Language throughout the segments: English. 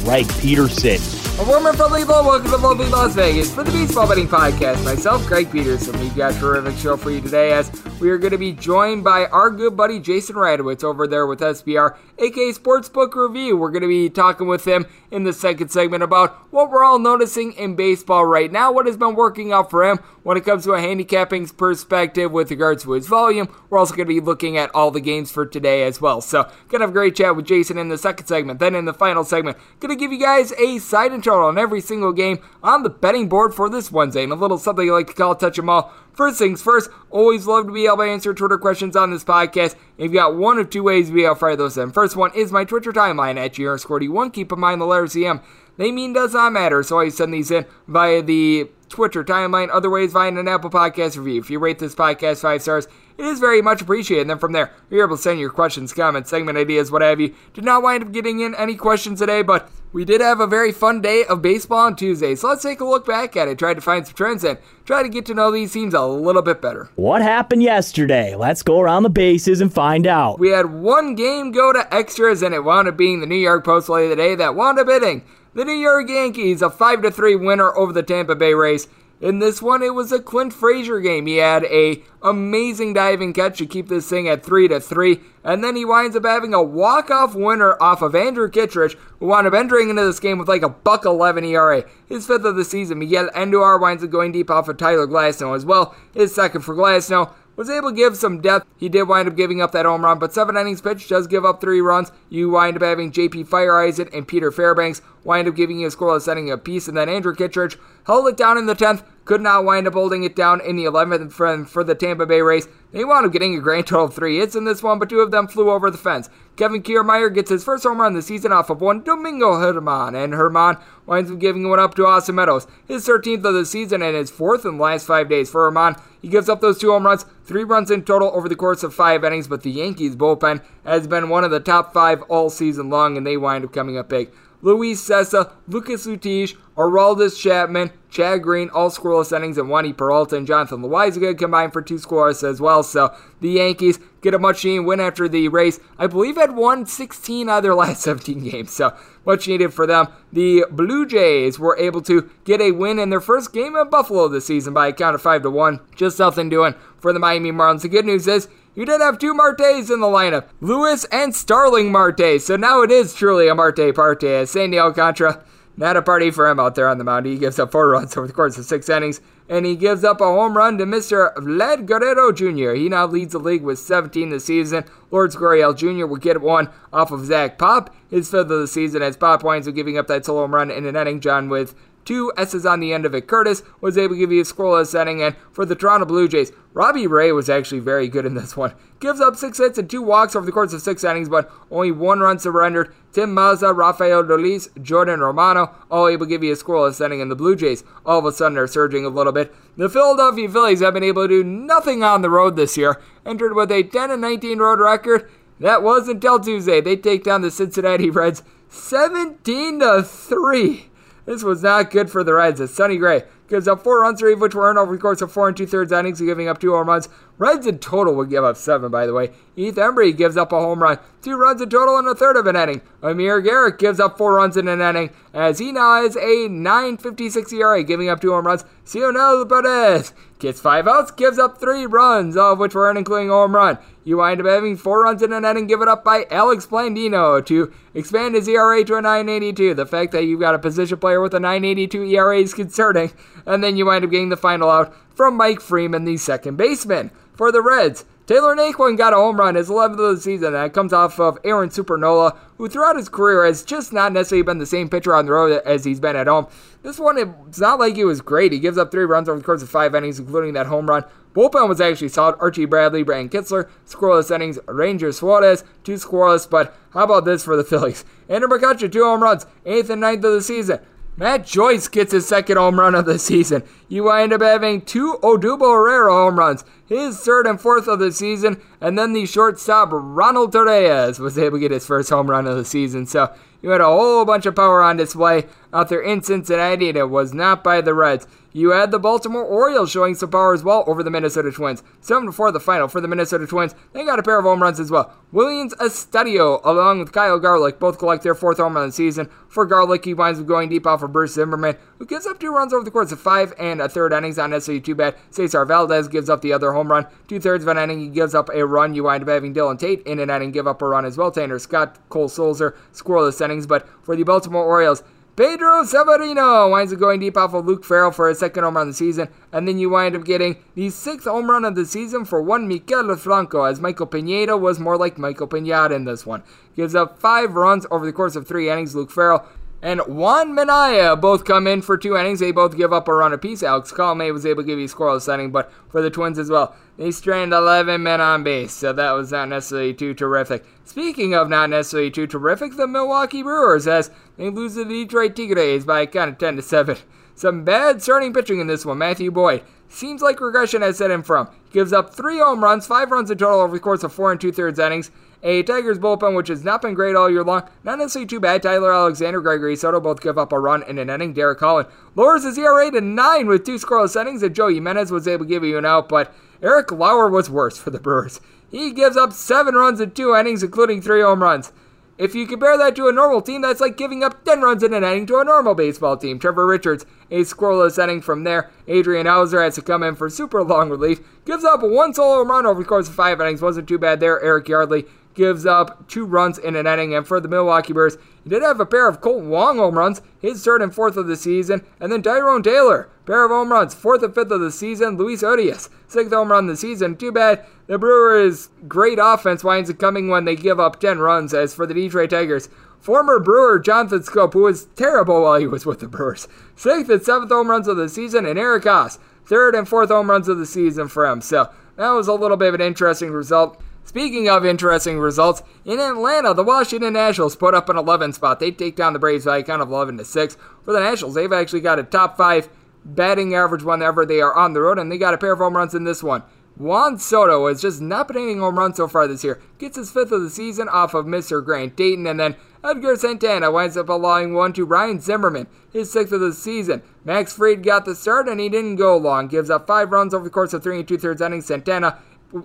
Greg Peterson. A warm and friendly hello, welcome to lovely Las Vegas for the Baseball Betting Podcast. Myself, Greg Peterson. We've got a terrific show for you today as we are going to be joined by our good buddy Jason Radowitz over there with SBR, aka Sportsbook Review. We're going to be talking with him in the second segment about what we're all noticing in baseball right now, what has been working out for him when it comes to a handicapping perspective with regards to his volume. We're also going to be looking at all the games for today as well. So, going to have a great chat with Jason in the second segment. Then in the final segment, going to give you guys a side and total on every single game on the betting board for this Wednesday, and a little something I like to call touch 'em all. First things first, always love to be able to answer Twitter questions on this podcast. You've got one of two ways to be able to fire those in. First one is my Twitter timeline at GRScordy1. Keep in mind the letters CM. They mean does not matter, so I send these in via the Twitter timeline, other ways via an Apple Podcast review. If you rate this podcast five stars, it is very much appreciated. And then from there, you're able to send your questions, comments, segment ideas, what have you. Did not wind up getting in any questions today, but we did have a very fun day of baseball on Tuesday. So let's take a look back at it, try to find some trends and try to get to know these teams a little bit better. What happened yesterday? Let's go around the bases and find out. We had one game go to extras, and it wound up being the New York Post play of the day that wound up hitting the New York Yankees, a 5 3 winner over the Tampa Bay Rays. In this one, it was a Clint Frazier game. He had a amazing diving catch to keep this thing at three to three, and then he winds up having a walk-off winner off of Andrew Kittredge, who wound up entering into this game with like a buck 11 ERA, his fifth of the season. Miguel Andujar winds up going deep off of Tyler Glasnow as well, his second for Glasnow was able to give some depth. He did wind up giving up that home run, but seven innings pitch does give up three runs. You wind up having JP Feyereisen and Peter Fairbanks wind up giving you a scoreless setting apiece, and then Andrew Kittredge held it down in the 10th, could not wind up holding it down in the 11th for, for the Tampa Bay Rays. They wound up getting a grand total of three hits in this one, but two of them flew over the fence. Kevin Kiermaier gets his first home run the season off of one Domingo Germán, and Germán winds up giving one up to Austin Meadows, his 13th of the season and his fourth in the last five days. For Germán. he gives up those two home runs, three runs in total over the course of five innings, but the Yankees bullpen has been one of the top five all season long, and they wind up coming up big. Luis Cessa, Lucas Luetge, Aroldis Chapman, Chad Green, all scoreless innings, and Wandy Peralta and Jonathan Loáisiga combined for two scores as well. So the Yankees get a much needed win after the Rays. I believe had won 16 out of their last 17 games, so much needed for them. The Blue Jays were able to get a win in their first game in Buffalo this season by a count of five to one. Just nothing doing for the Miami Marlins. The good news is you did have two Martes in the lineup, Lewis and Starling Marte. So now it is truly a Marte Parte as Sandy Alcantara not a party for him out there on the mound. He gives up four runs over the course of six innings, and he gives up a home run to Mr. Vlad Guerrero Jr. He now leads the league with 17 this season. Lourdes Gurriel Jr. will get one off of Zach Pop, his fifth of the season, as Pop winds up giving up that solo home run in an inning. John with two S's on the end of it. Curtiss was able to give you a scoreless inning, and for the Toronto Blue Jays, Robbie Ray was actually very good in this one. Gives up six hits and two walks over the course of six innings, but only one run surrendered. Tim Mayza, Rafael Dolis, Jordan Romano, all able to give you a scoreless inning, and the Blue Jays all of a sudden are surging a little bit. The Philadelphia Phillies have been able to do nothing on the road this year, entered with a 10 and 19 road record. That was until Tuesday. They take down the Cincinnati Reds 17 to 3. This was not good for the Reds as Sonny Gray gives up four runs, three of which were earned over the course of four and two thirds innings, giving up two home runs. Reds in total would give up seven, by the way. Heath Hembree gives up a home run, two runs in total in a third of an inning. Amir Garrett gives up four runs in an inning, as he now has a 9.56 ERA, giving up two home runs. Cionel Perez gets five outs, gives up three runs, all of which were earned, including home run. You wind up having four runs in an inning given up by Alex Blandino to expand his ERA to a 982. The fact that you've got a position player with a 982 ERA is concerning. And then you wind up getting the final out from Mike Freeman, the second baseman. For the Reds, Tyler Naquin got a home run, his 11th of the season, and it comes off of Aaron Supernola, who throughout his career has just not necessarily been the same pitcher on the road as he's been at home. This one, it's not like he was great. He gives up three runs over the course of five innings, including that home run. Bullpen was actually solid. Archie Bradley, Brandon Kintzler, scoreless innings. Ranger Suarez, two scoreless. But how about this for the Phillies? Andrew McCutchen, two home runs, eighth and ninth of the season. Matt Joyce gets his second home run of the season. You wind up having two Odubel Herrera home runs, his third and fourth of the season, and then the shortstop Ronald Torreyes was able to get his first home run of the season. So you had a whole bunch of power on display out there in Cincinnati, and it was not by the Reds. You had the Baltimore Orioles showing some power as well over the Minnesota Twins. 7 4 the final for the Minnesota Twins. They got a pair of home runs as well. Willians Astudillo, along with Kyle Garlick, both collect their fourth home run of the season. For Garlick, he winds up going deep off of Bruce Zimmermann, who gives up two runs over the course of five and a third innings. Not necessarily too bad. Cesar Valdez gives up the other home run. Two thirds of an inning, he gives up a run. You wind up having Dylan Tate in an inning give up a run as well. Tanner Scott, Cole Sulser, scoreless innings. But for the Baltimore Orioles, Pedro Severino winds up going deep off of Luke Farrell for his second home run of the season, and then you wind up getting the sixth home run of the season for one Maikel Franco, as Michael Pineda was more like Michael Pineda in this one. Gives up five runs over the course of three innings. Luke Farrell and Juan Minaya both come in for two innings. They both give up a run apiece. Alex Colomé was able to give you a scoreless inning, but for the Twins as well, they stranded 11 men on base, so that was not necessarily too terrific. Speaking of not necessarily too terrific, the Milwaukee Brewers, as they lose to the Detroit Tigres by kind of 10 to 7. Some bad starting pitching in this one. Matthew Boyd seems like regression has set in from. Gives up three home runs, five runs in total over the course of four and two thirds innings. A Tigers bullpen, which has not been great all year long. Not necessarily too bad. Tyler Alexander, Gregory Soto both give up a run in an inning. Derek Holland lowers his ERA to 9 with two scoreless innings, and Joe Jimenez was able to give you an out, but Eric Lauer was worse for the Brewers. He gives up seven runs in two innings, including three home runs. If you compare that to a normal team, that's like giving up 10 runs in an inning to a normal baseball team. Trevor Richards, a scoreless inning from there. Adrian Houser has to come in for super long relief. Gives up one solo run over the course of five innings. Wasn't too bad there. Eric Yardley gives up two runs in an inning. And for the Milwaukee Brewers, he did have a pair of Kolten Wong home runs, his third and fourth of the season. And then Tyrone Taylor, pair of home runs, fourth and fifth of the season. Luis Urias, sixth home run of the season. Too bad the Brewers' great offense winds up coming when they give up 10 runs. As for the Detroit Tigers, former Brewer Jonathan Schoop, who was terrible while he was with the Brewers, sixth and seventh home runs of the season. And Eric Haase, third and fourth home runs of the season for him. So that was a little bit of an interesting result. Speaking of interesting results, in Atlanta, the Washington Nationals put up an 11 spot. They take down the Braves by a count of 11 to 6. For the Nationals, they've actually got a top five batting average whenever they are on the road, and they got a pair of home runs in this one. Juan Soto has just not been hitting home runs so far this year. Gets his fifth of the season off of Mr. Grant Dayton, and then Edgar Santana winds up allowing one to Ryan Zimmerman, his sixth of the season. Max Fried got the start, and he didn't go long. Gives up five runs over the course of three and two thirds innings. Santana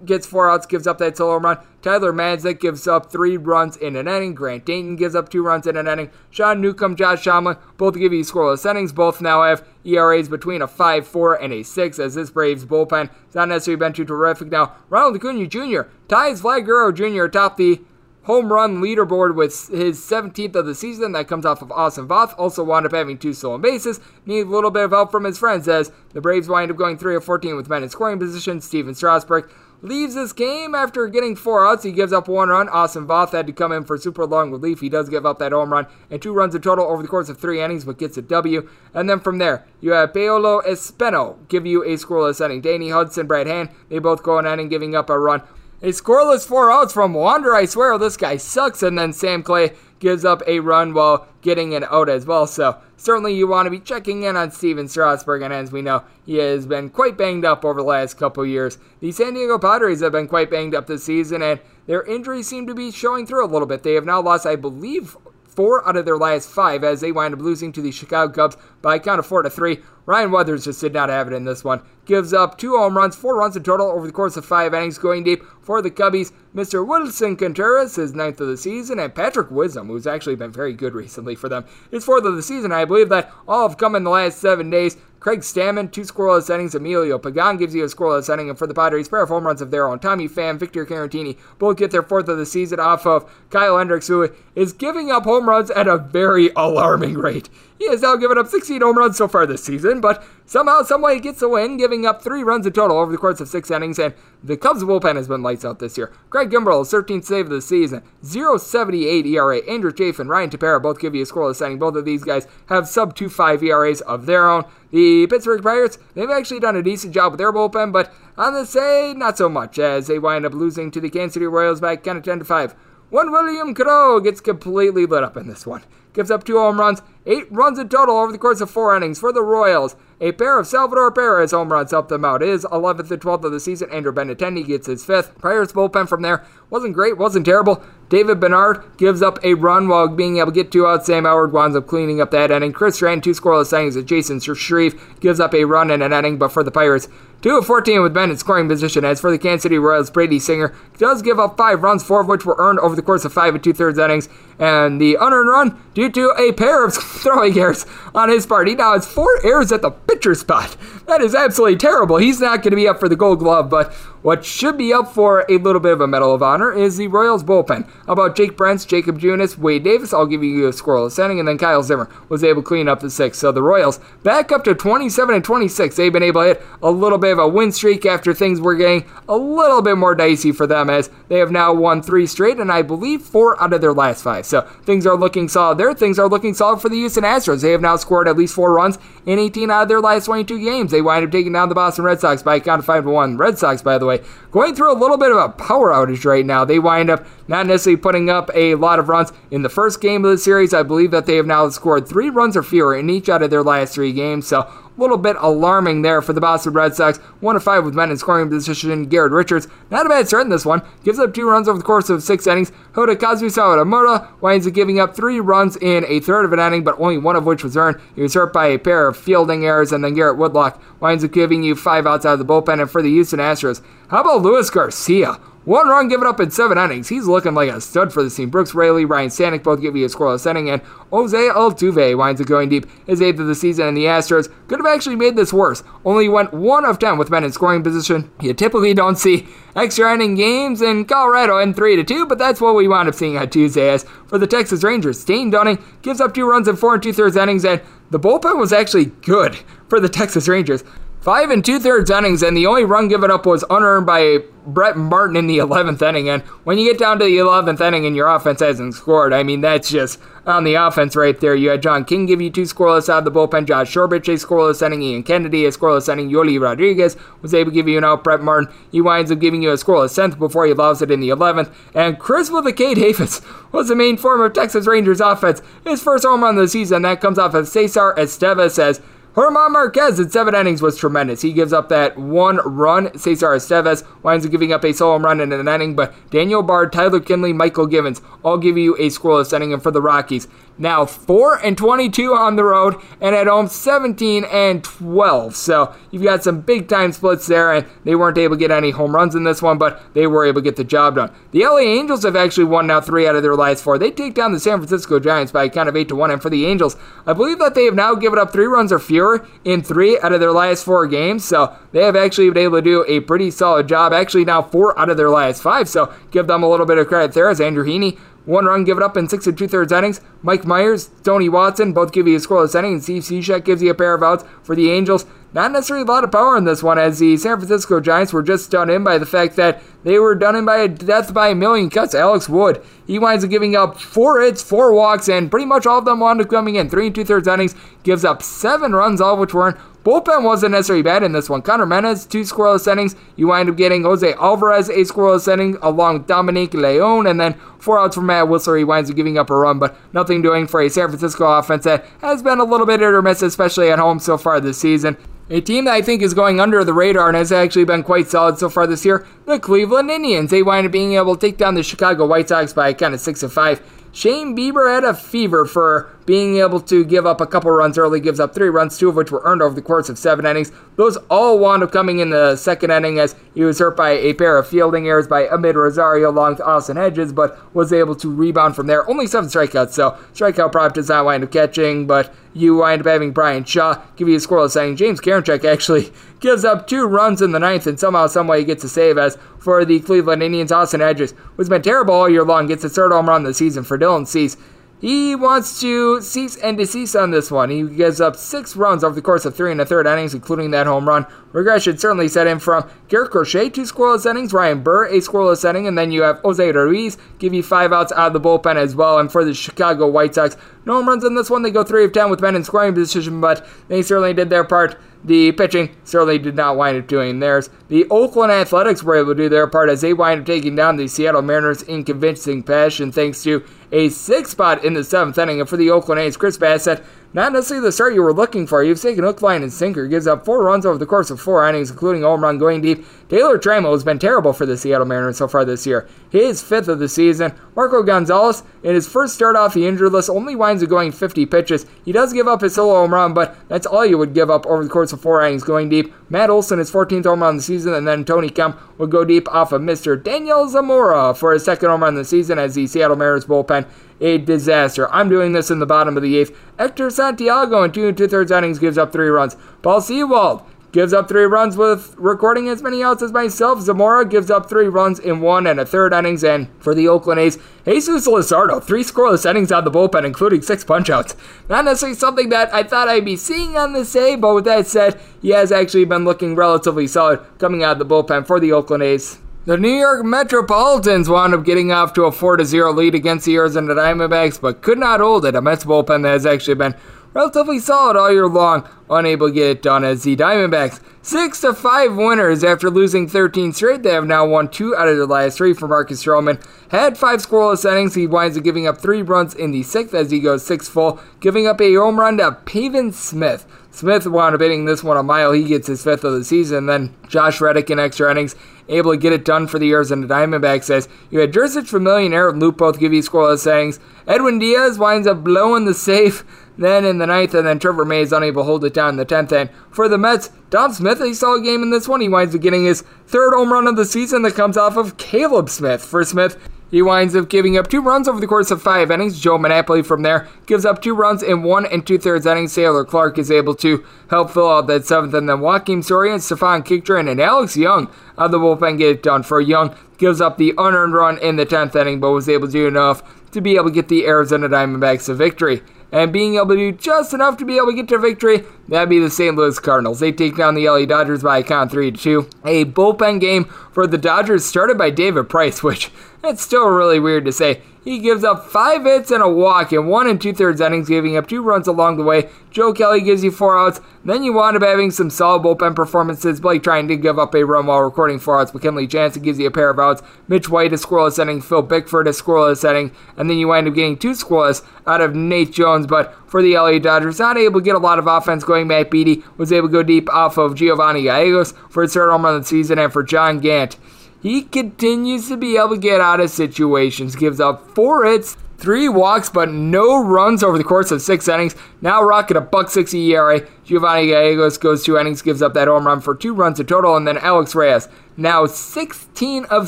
gets four outs, gives up that solo run. Tyler Matzek gives up three runs in an inning. Grant Dayton gives up two runs in an inning. Sean Newcomb, Josh Tomlin, both give you scoreless innings. Both now have ERAs between a 5-4 and a 6 as this Braves bullpen has not necessarily been too terrific. Now, Ronald Acuna Jr. ties Vlad Guerrero Jr. atop the home run leaderboard with his 17th of the season. That comes off of Austin Voth. Also wound up having two stolen bases. Need a little bit of help from his friends as the Braves wind up going 3 of 14 with men in scoring position. Stephen Strasburg leaves this game after getting four outs. He gives up one run. Austin Voth had to come in for super long relief. He does give up that home run and two runs in total over the course of three innings, but gets a W. And then from there, you have Paolo Espino give you a scoreless inning. Danny Hudson, Brad Hand, they both go an inning, giving up a run. A scoreless four outs from Wander. I swear this guy sucks. And then Sam Clay gives up a run while getting an out as well. So certainly you want to be checking in on Stephen Strasburg. And as we know, he has been quite banged up over the last couple years. The San Diego Padres have been quite banged up this season, and their injuries seem to be showing through a little bit. They have now lost, I believe, four out of their last five as they wind up losing to the Chicago Cubs by a count of four to three. Ryan Weathers just did not have it in this one. Gives up two home runs, four runs in total over the course of five innings, going deep for the Cubbies. Mr. Willson Contreras, his ninth of the season, and Patrick Wisdom, who's actually been very good recently for them, his fourth of the season. I believe that all have come in the last seven days. Craig Stammen, two scoreless innings. Emilio Pagan gives you a scoreless inning. And for the Padres, pair of home runs of their own. Tommy Pham, Victor Caratini both get their fourth of the season off of Kyle Hendricks, who is giving up home runs at a very alarming rate. He has now given up 16 home runs so far this season, but somehow, someway, he gets a win, giving up three runs in total over the course of six innings. And the Cubs bullpen has been lights out this year. Craig Kimbrel, 13th save of the season, 0.78 ERA. Andrew Chafin, Ryan Tepera both give you a scoreless inning. Both of these guys have sub 2.5 ERAs of their own. The Pittsburgh Pirates, they've actually done a decent job with their bullpen, but on the say, not so much, as they wind up losing to the Kansas City Royals by kind of 10 to 5. One William Crowe gets completely lit up in this one. Gives up two home runs, eight runs in total over the course of four innings for the Royals. A pair of Salvador Perez home runs helped them out. His 11th and 12th of the season. Andrew Benintendi gets his fifth. Pirates bullpen from there wasn't great, wasn't terrible. David Bednar gives up a run while being able to get two outs. Sam Howard winds up cleaning up that inning. Chris Stratton, two scoreless innings. Chasen Shreve gives up a run and an inning, but for the Pirates, 2 of 14 with men in scoring position. As for the Kansas City Royals, Brady Singer does give up five runs, four of which were earned over the course of five and two thirds innings. And the unearned run due to a pair of throwing errors on his part. He now has four errors at the pitcher spot. That is absolutely terrible. He's not going to be up for the gold glove, but what should be up for a little bit of a Medal of Honor is the Royals bullpen. How about Jake Brentz, Jacob Junis, Wade Davis? I'll give you a scoreless inning, and then Kyle Zimmer was able to clean up the six. So the Royals back up to 27 and 26. They've been able to hit a little bit of a win streak after things were getting a little bit more dicey for them as they have now won three straight, and I believe four out of their last five. So things are looking solid there. Things are looking solid for the Houston Astros. They have now scored at least four runs in 18 out of their last 22 games. They wind up taking down the Boston Red Sox by a count of 5 to 1. Red Sox, by the way, going through a little bit of a power outage right now. They wind up not necessarily putting up a lot of runs in the first game of the series. I believe that they have now scored three runs or fewer in each out of their last three games. So little bit alarming there for the Boston Red Sox. 1 to 5 with men in scoring position. Garrett Richards, not a bad start in this one. Gives up two runs over the course of six innings. Hirokazu Sawamura winds up giving up three runs in a third of an inning, but only one of which was earned. He was hurt by a pair of fielding errors, and then Garrett Whitlock winds up giving you five outs out of the bullpen. And for the Houston Astros, how about Luis Garcia? One run given up in seven innings. He's looking like a stud for the team. Brooks Raley, Ryan Stanek both give you a scoreless inning, and Jose Altuve winds up going deep his eighth of the season, and the Astros could have actually made this worse. Only went one of ten with men in scoring position. You typically don't see extra inning games in Colorado in three to two, but that's what we wound up seeing on Tuesday. As for the Texas Rangers, Dane Dunning gives up two runs in four and two thirds innings, and the bullpen was actually good for the Texas Rangers. Five and two thirds innings, and the only run given up was unearned by Brett Martin in the 11th inning. And when you get down to the 11th inning and your offense hasn't scored, I mean, that's just on the offense right there. You had John King give you two scoreless out of the bullpen, Josh Shorbridge a scoreless inning, Ian Kennedy a scoreless inning, Joely Rodriguez was able to give you an out. Brett Martin, he winds up giving you a scoreless 10th before he allows it in the 11th. And Chris with a K Davis was the main form of Texas Rangers offense. His first home run of the season, that comes off of Cesar Estevez as German Marquez in seven innings was tremendous. He gives up that one run. Cesar Estevez winds up giving up a solo run in an inning, but Daniel Bard, Tyler Kinley, Mychal Givens all give you a scoreless inning. And for the Rockies, now 4 and 22 on the road, and at home 17 and 12. So you've got some big time splits there, and they weren't able to get any home runs in this one, but they were able to get the job done. The LA Angels have actually won now three out of their last four. They take down the San Francisco Giants by a count of 8 to 1, and for the Angels, I believe that they have now given up three runs or fewer in three out of their last four games, so they have actually been able to do a pretty solid job. Actually, now four out of their last five, so give them a little bit of credit there as Andrew Heaney one run given up in six and two thirds innings. Mike Myers, Tony Watson both give you a scoreless inning, and Steve Cishek gives you a pair of outs for the Angels. Not necessarily a lot of power in this one, as the San Francisco Giants were just done in by the fact that they were done in by a death by a million cuts. Alex Wood, he winds up giving up four hits, four walks, and pretty much all of them wound up coming in. Three and two thirds innings, gives up seven runs, all of which weren't Bullpen wasn't necessarily bad in this one. Conner Menez, two scoreless innings. You wind up getting Jose Alvarez, a scoreless inning, along with Dominic Leone, and then four outs for Matt Wisler. He winds up giving up a run, but nothing doing for a San Francisco offense that has been a little bit hit or miss, especially at home so far this season. A team that I think is going under the radar and has actually been quite solid so far this year, the Cleveland Indians. They wind up being able to take down the Chicago White Sox by a kind of six of five. Shane Bieber had a fever for being able to give up a couple runs early, gives up three runs, two of which were earned over the course of seven innings. Those all wound up coming in the second inning as he was hurt by a pair of fielding errors by Amed Rosario along with Austin Hedges, but was able to rebound from there. Only seven strikeouts, so strikeout prop does not wind up catching, but you wind up having Bryan Shaw give you a scoreless inning. James Karinchak actually gives up two runs in the ninth, and somehow, someway, he gets a save. As for the Cleveland Indians, Austin Hedges, who's been terrible all year long, gets his third home run of the season for Dylan Cease. He wants to cease and desist on this one. He gives up six runs over the course of three and a third innings, including that home run. Regression certainly set in from Garrett Crochet, two scoreless innings, Ryan Burr, a scoreless inning, and then you have Jose Ruiz give you five outs out of the bullpen as well. And for the Chicago White Sox, no home runs in this one. They go three of ten with men in scoring position, but they certainly did their part. The pitching certainly did not wind up doing theirs. The Oakland Athletics were able to do their part as they wind up taking down the Seattle Mariners in convincing fashion thanks to a six spot in the seventh inning. And for the Oakland A's, Chris Bassitt not necessarily the start you were looking for. You've taken hook, line, and sinker. Gives up four runs over the course of four innings, including a home run going deep. Taylor Trammell has been terrible for the Seattle Mariners so far this year. His fifth of the season. Marco Gonzales, in his first start off the injured list, only winds up going 50 pitches. He does give up his solo home run, but that's all you would give up over the course of four innings going deep. Matt Olson, his 14th home run of the season, and then Tony Kemp would go deep off of Mr. Daniel Zamora for his second home run of the season as the Seattle Mariners bullpen a disaster. I'm doing this in the bottom of the eighth. Hector Santiago in two and two thirds innings gives up three runs. Paul Sewald gives up three runs with recording as many outs as myself. Zamora gives up three runs in one and a third innings. And for the Oakland A's, Jesus Luzardo, three scoreless innings out of the bullpen, including six punchouts. Not necessarily something that I thought I'd be seeing on this day, but with that said, he has actually been looking relatively solid coming out of the bullpen for the Oakland A's. The New York Metropolitans wound up getting off to a 4 0 lead against the Arizona Diamondbacks, but could not hold it. A Mets bullpen that has actually been relatively solid all year long, unable to get it done as the Diamondbacks. 6 to 5 winners after losing 13 straight. They have now won 2 out of their last 3 for Marcus Stroman. Had 5 scoreless innings. He winds up giving up 3 runs in the 6th as he goes 6 full, giving up a home run to Pavin Smith. Smith wound up hitting this one a mile. He gets his fifth of the season. Then Josh Reddick in extra innings able to get it done for the Arizona Diamondbacks says you had Jeurys Familia and Loup both give you scoreless innings. Edwin Diaz winds up blowing the safe then in the ninth, and then Trevor May is unable to hold it down in the tenth. And for the Mets, Dom Smith, he saw a game in this one. He winds up getting his third home run of the season that comes off of Caleb Smith. For Smith, he winds up giving up two runs over the course of five innings. Joe Mantiply from there gives up two runs in one and two thirds innings. Taylor Clarke is able to help fill out that seventh, and then Joakim Soria, Stefan Crichton, and Alex Young of the bullpen get it done. For Young, gives up the unearned run in the tenth inning, but was able to do enough to be able to get the Arizona Diamondbacks a victory and being able to do just enough to be able to get to victory, that'd be the St. Louis Cardinals. They take down the LA Dodgers by a count 3 to 2. A bullpen game for the Dodgers started by David Price, which that's still really weird to say. He gives up five hits and a walk in one and two thirds innings, giving up two runs along the way. Joe Kelly gives you four outs. Then you wind up having some solid bullpen performances. Blake Treinen to give up a run while recording four outs. Kenley Jansen gives you a pair of outs. Mitch White a scoreless inning. Phil Bickford a scoreless inning. And then you wind up getting two scoreless out of Nate Jones. But for the LA Dodgers, not able to get a lot of offense going. Matt Beaty was able to go deep off of Giovanni Gallegos for his third home run of the season. And for John Gant, he continues to be able to get out of situations. Gives up four hits, three walks, but no runs over the course of six innings. Now rocking a buck 60 ERA. Giovanni Gallegos goes two innings, gives up that home run for two runs in total, and then Alex Reyes now 16 of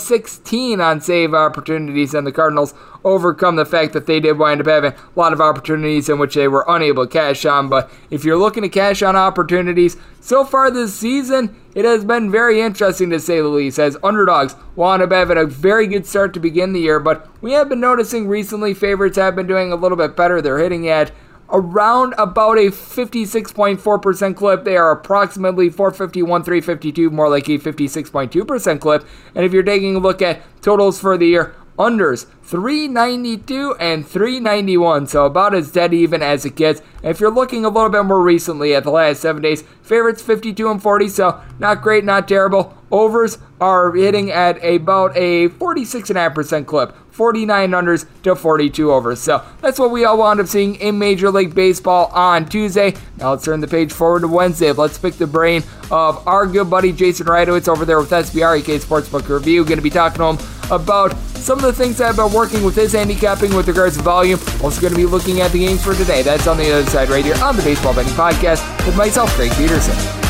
16 on save opportunities, and the Cardinals overcome the fact that they did wind up having a lot of opportunities in which they were unable to cash on. But if you're looking to cash on opportunities, so far this season, it has been very interesting to say the least, as underdogs wound up having a very good start to begin the year, but we have been noticing recently favorites have been doing a little bit better. They're hitting at around about a 56.4% clip. They are approximately 451, 352, more like a 56.2% clip. And if you're taking a look at totals for the year, unders 392 and 391, so about as dead even as it gets. And if you're looking a little bit more recently at the last seven days, favorites 52 and 40, so not great, not terrible. Overs are hitting at about a 46.5% clip. 49 unders to 42 overs. So that's what we all wound up seeing in Major League Baseball on Tuesday. Now let's turn the page forward to Wednesday. Let's pick the brain of our good buddy Jason Radowitz over there with SBR Sportsbook Review. Going to be talking to him about some of the things that have been working with his handicapping with regards to volume. Also going to be looking at the games for today. That's on the other side right here on the Baseball Betting Podcast with myself, Greg Peterson.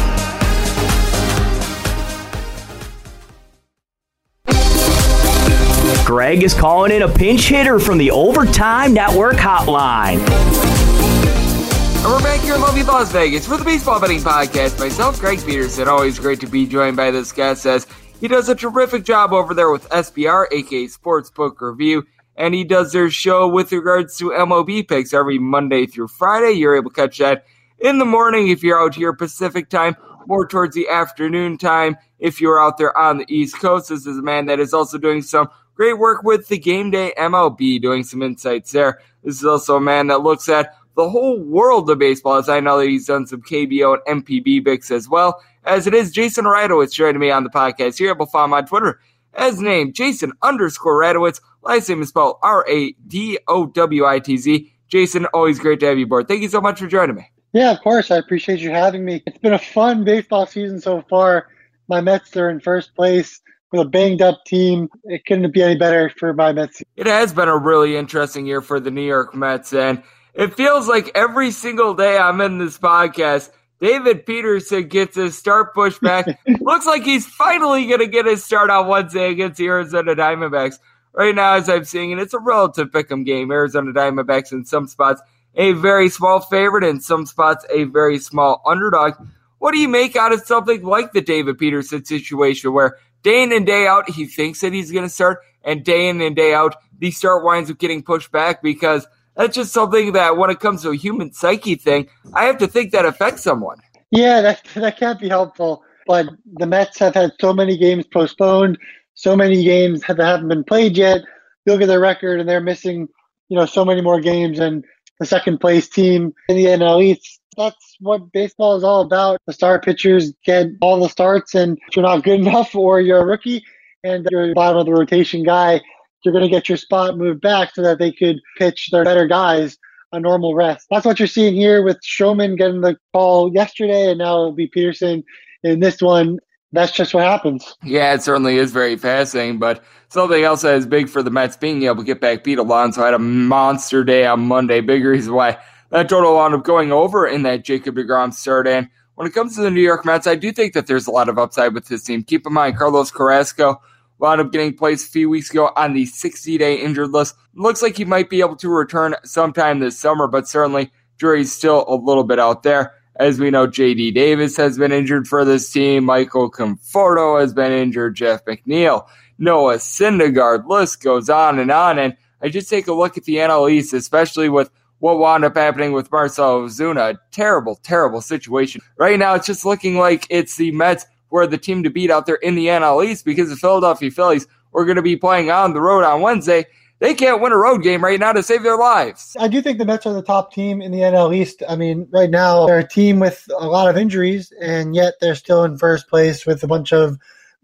Greg is calling in a pinch hitter from the Overtime Network hotline. And we're back here in lovely Las Vegas for the Baseball Betting Podcast. Myself, Greg Peterson. Always great to be joined by this guest as he does a terrific job over there with SBR, aka Sportsbook Review, and he does their show with regards to MLB picks every Monday through Friday. You're able to catch that in the morning if you're out here Pacific time, more towards the afternoon time if you're out there on the East Coast. This is a man that is also doing some Great work with the game day MLB, doing some insights there. This is also a man that looks at the whole world of baseball, as I know that he's done some KBO and NPB picks as well. As it is, Jason Radowitz joining me on the podcast. Able to find him on Twitter as name Jason underscore Radowitz. Last name is spelled R A D O W I T Z. Jason, always great to have you aboard. Thank you so much for joining me. Yeah, of course. I appreciate you having me. It's been a fun baseball season so far. My Mets are in first place with a banged up team. It couldn't be any better for my Mets. It has been a really interesting year for the New York Mets, and it feels like every single day I'm in this podcast, David Peterson gets his start pushed back. Looks like he's finally going to get his start on Wednesday against the Arizona Diamondbacks. Right now, as I'm seeing it, it's a relative pick'em game. Arizona Diamondbacks in some spots a very small favorite, in some spots a very small underdog. What do you make out of something like the David Peterson situation where day in and day out, he thinks that he's going to start, and day in and day out, the start winds up getting pushed back because that's just something that when it comes to a human psyche thing, I have to think that affects someone. Yeah, that, that can't be helpful. But the Mets have had so many games postponed, so many games that haven't been played yet. You look at their record, and they're missing, you know, so many more games And the second place team in the NL East that's what baseball is all about. The star pitchers get all the starts, and if you're not good enough or you're a rookie and you're bottom of the rotation guy, you're going to get your spot moved back so that they could pitch their better guys a normal rest. That's what you're seeing here with Stroman getting the call yesterday, and now it'll be Peterson in this one. That's just what happens. Yeah, it certainly is very fascinating, but something else that is big for the Mets being able to get back Pete Alonso had a monster day on Monday. Big reason why that total wound up going over in that Jacob DeGrom start. And when it comes to the New York Mets, I do think that there's a lot of upside with this team. Keep in mind, Carlos Carrasco wound up getting placed a few weeks ago on the 60 day injured list. Looks like he might be able to return sometime this summer, but certainly jury's still a little bit out there. As we know, JD Davis has been injured for this team. Michael Conforto has been injured. Jeff McNeil, Noah Syndergaard, list goes on and on. And I just take a look at the NL East, especially with what wound up happening with Marcel Ozuna. Terrible, terrible situation. Right now, it's just looking like it's the Mets who are the team to beat out there in the NL East because the Philadelphia Phillies are going to be playing on the road on Wednesday. They can't win a road game right now to save their lives. I do think the Mets are the top team in the NL East. I mean, right now they're a team with a lot of injuries, and yet they're still in first place with a bunch of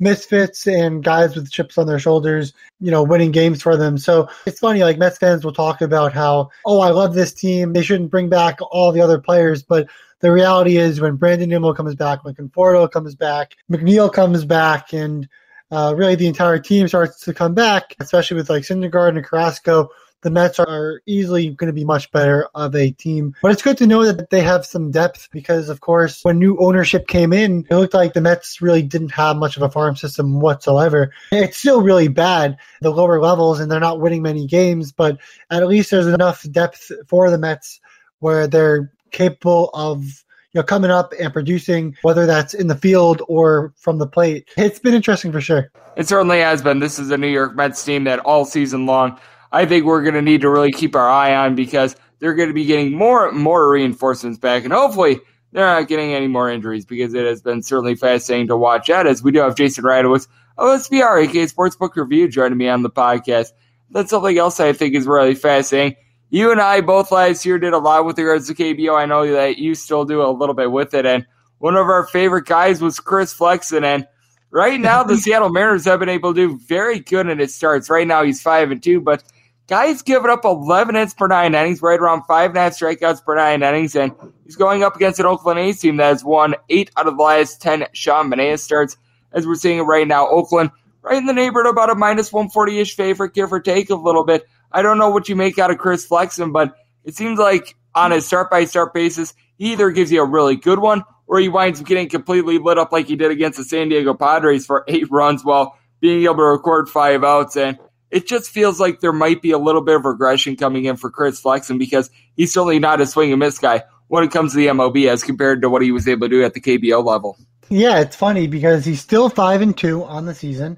misfits and guys with chips on their shoulders, you know, winning games for them. So it's funny, like Mets fans will talk about how, oh, I love this team. They shouldn't bring back all the other players. But the reality is when Brandon Nimmo comes back, when Conforto comes back, McNeil comes back, and uh, really the entire team starts to come back, especially with like Syndergaard and Carrasco. The Mets are easily going to be much better of a team. But it's good to know that they have some depth because, of course, when new ownership came in, it looked like the Mets really didn't have much of a farm system whatsoever. It's still really bad, the lower levels, and they're not winning many games, but at least there's enough depth for the Mets where they're capable of you know coming up and producing whether that's in the field or from the plate it's been interesting for sure it certainly has been this is a new york mets team that all season long I think we're going to need to really keep our eye on because they're going to be getting more more reinforcements back, and hopefully they're not getting any more injuries because it has been certainly fascinating to watch that. As we do have Jason Radowitz of SBR, aka Sportsbook Review, joining me on the podcast. That's something else I think is really fascinating. You and I both last year did a lot with regards to KBO. I know that you still do a little bit with it, and one of our favorite guys was Chris Flexen, and right now the Seattle Mariners have been able to do very good in its starts. Right now he's five and two, but Guy's given up 11 hits per nine innings, right around five and a half strikeouts per nine innings, and he's going up against an Oakland A's team that has won eight out of the last 10 Sean Manaea starts. As we're seeing right now, Oakland right in the neighborhood about a minus 140 ish favorite, give or take a little bit. I don't know what you make out of Chris Flexen, but it seems like on a start by start basis, he either gives you a really good one or he winds up getting completely lit up like he did against the San Diego Padres for eight runs while being able to record five outs. And it just feels like there might be a little bit of regression coming in for Chris Flexen because he's certainly not a swing and miss guy when it comes to the MLB as compared to what he was able to do at the KBO level. Yeah, it's funny because he's still five and two on the season,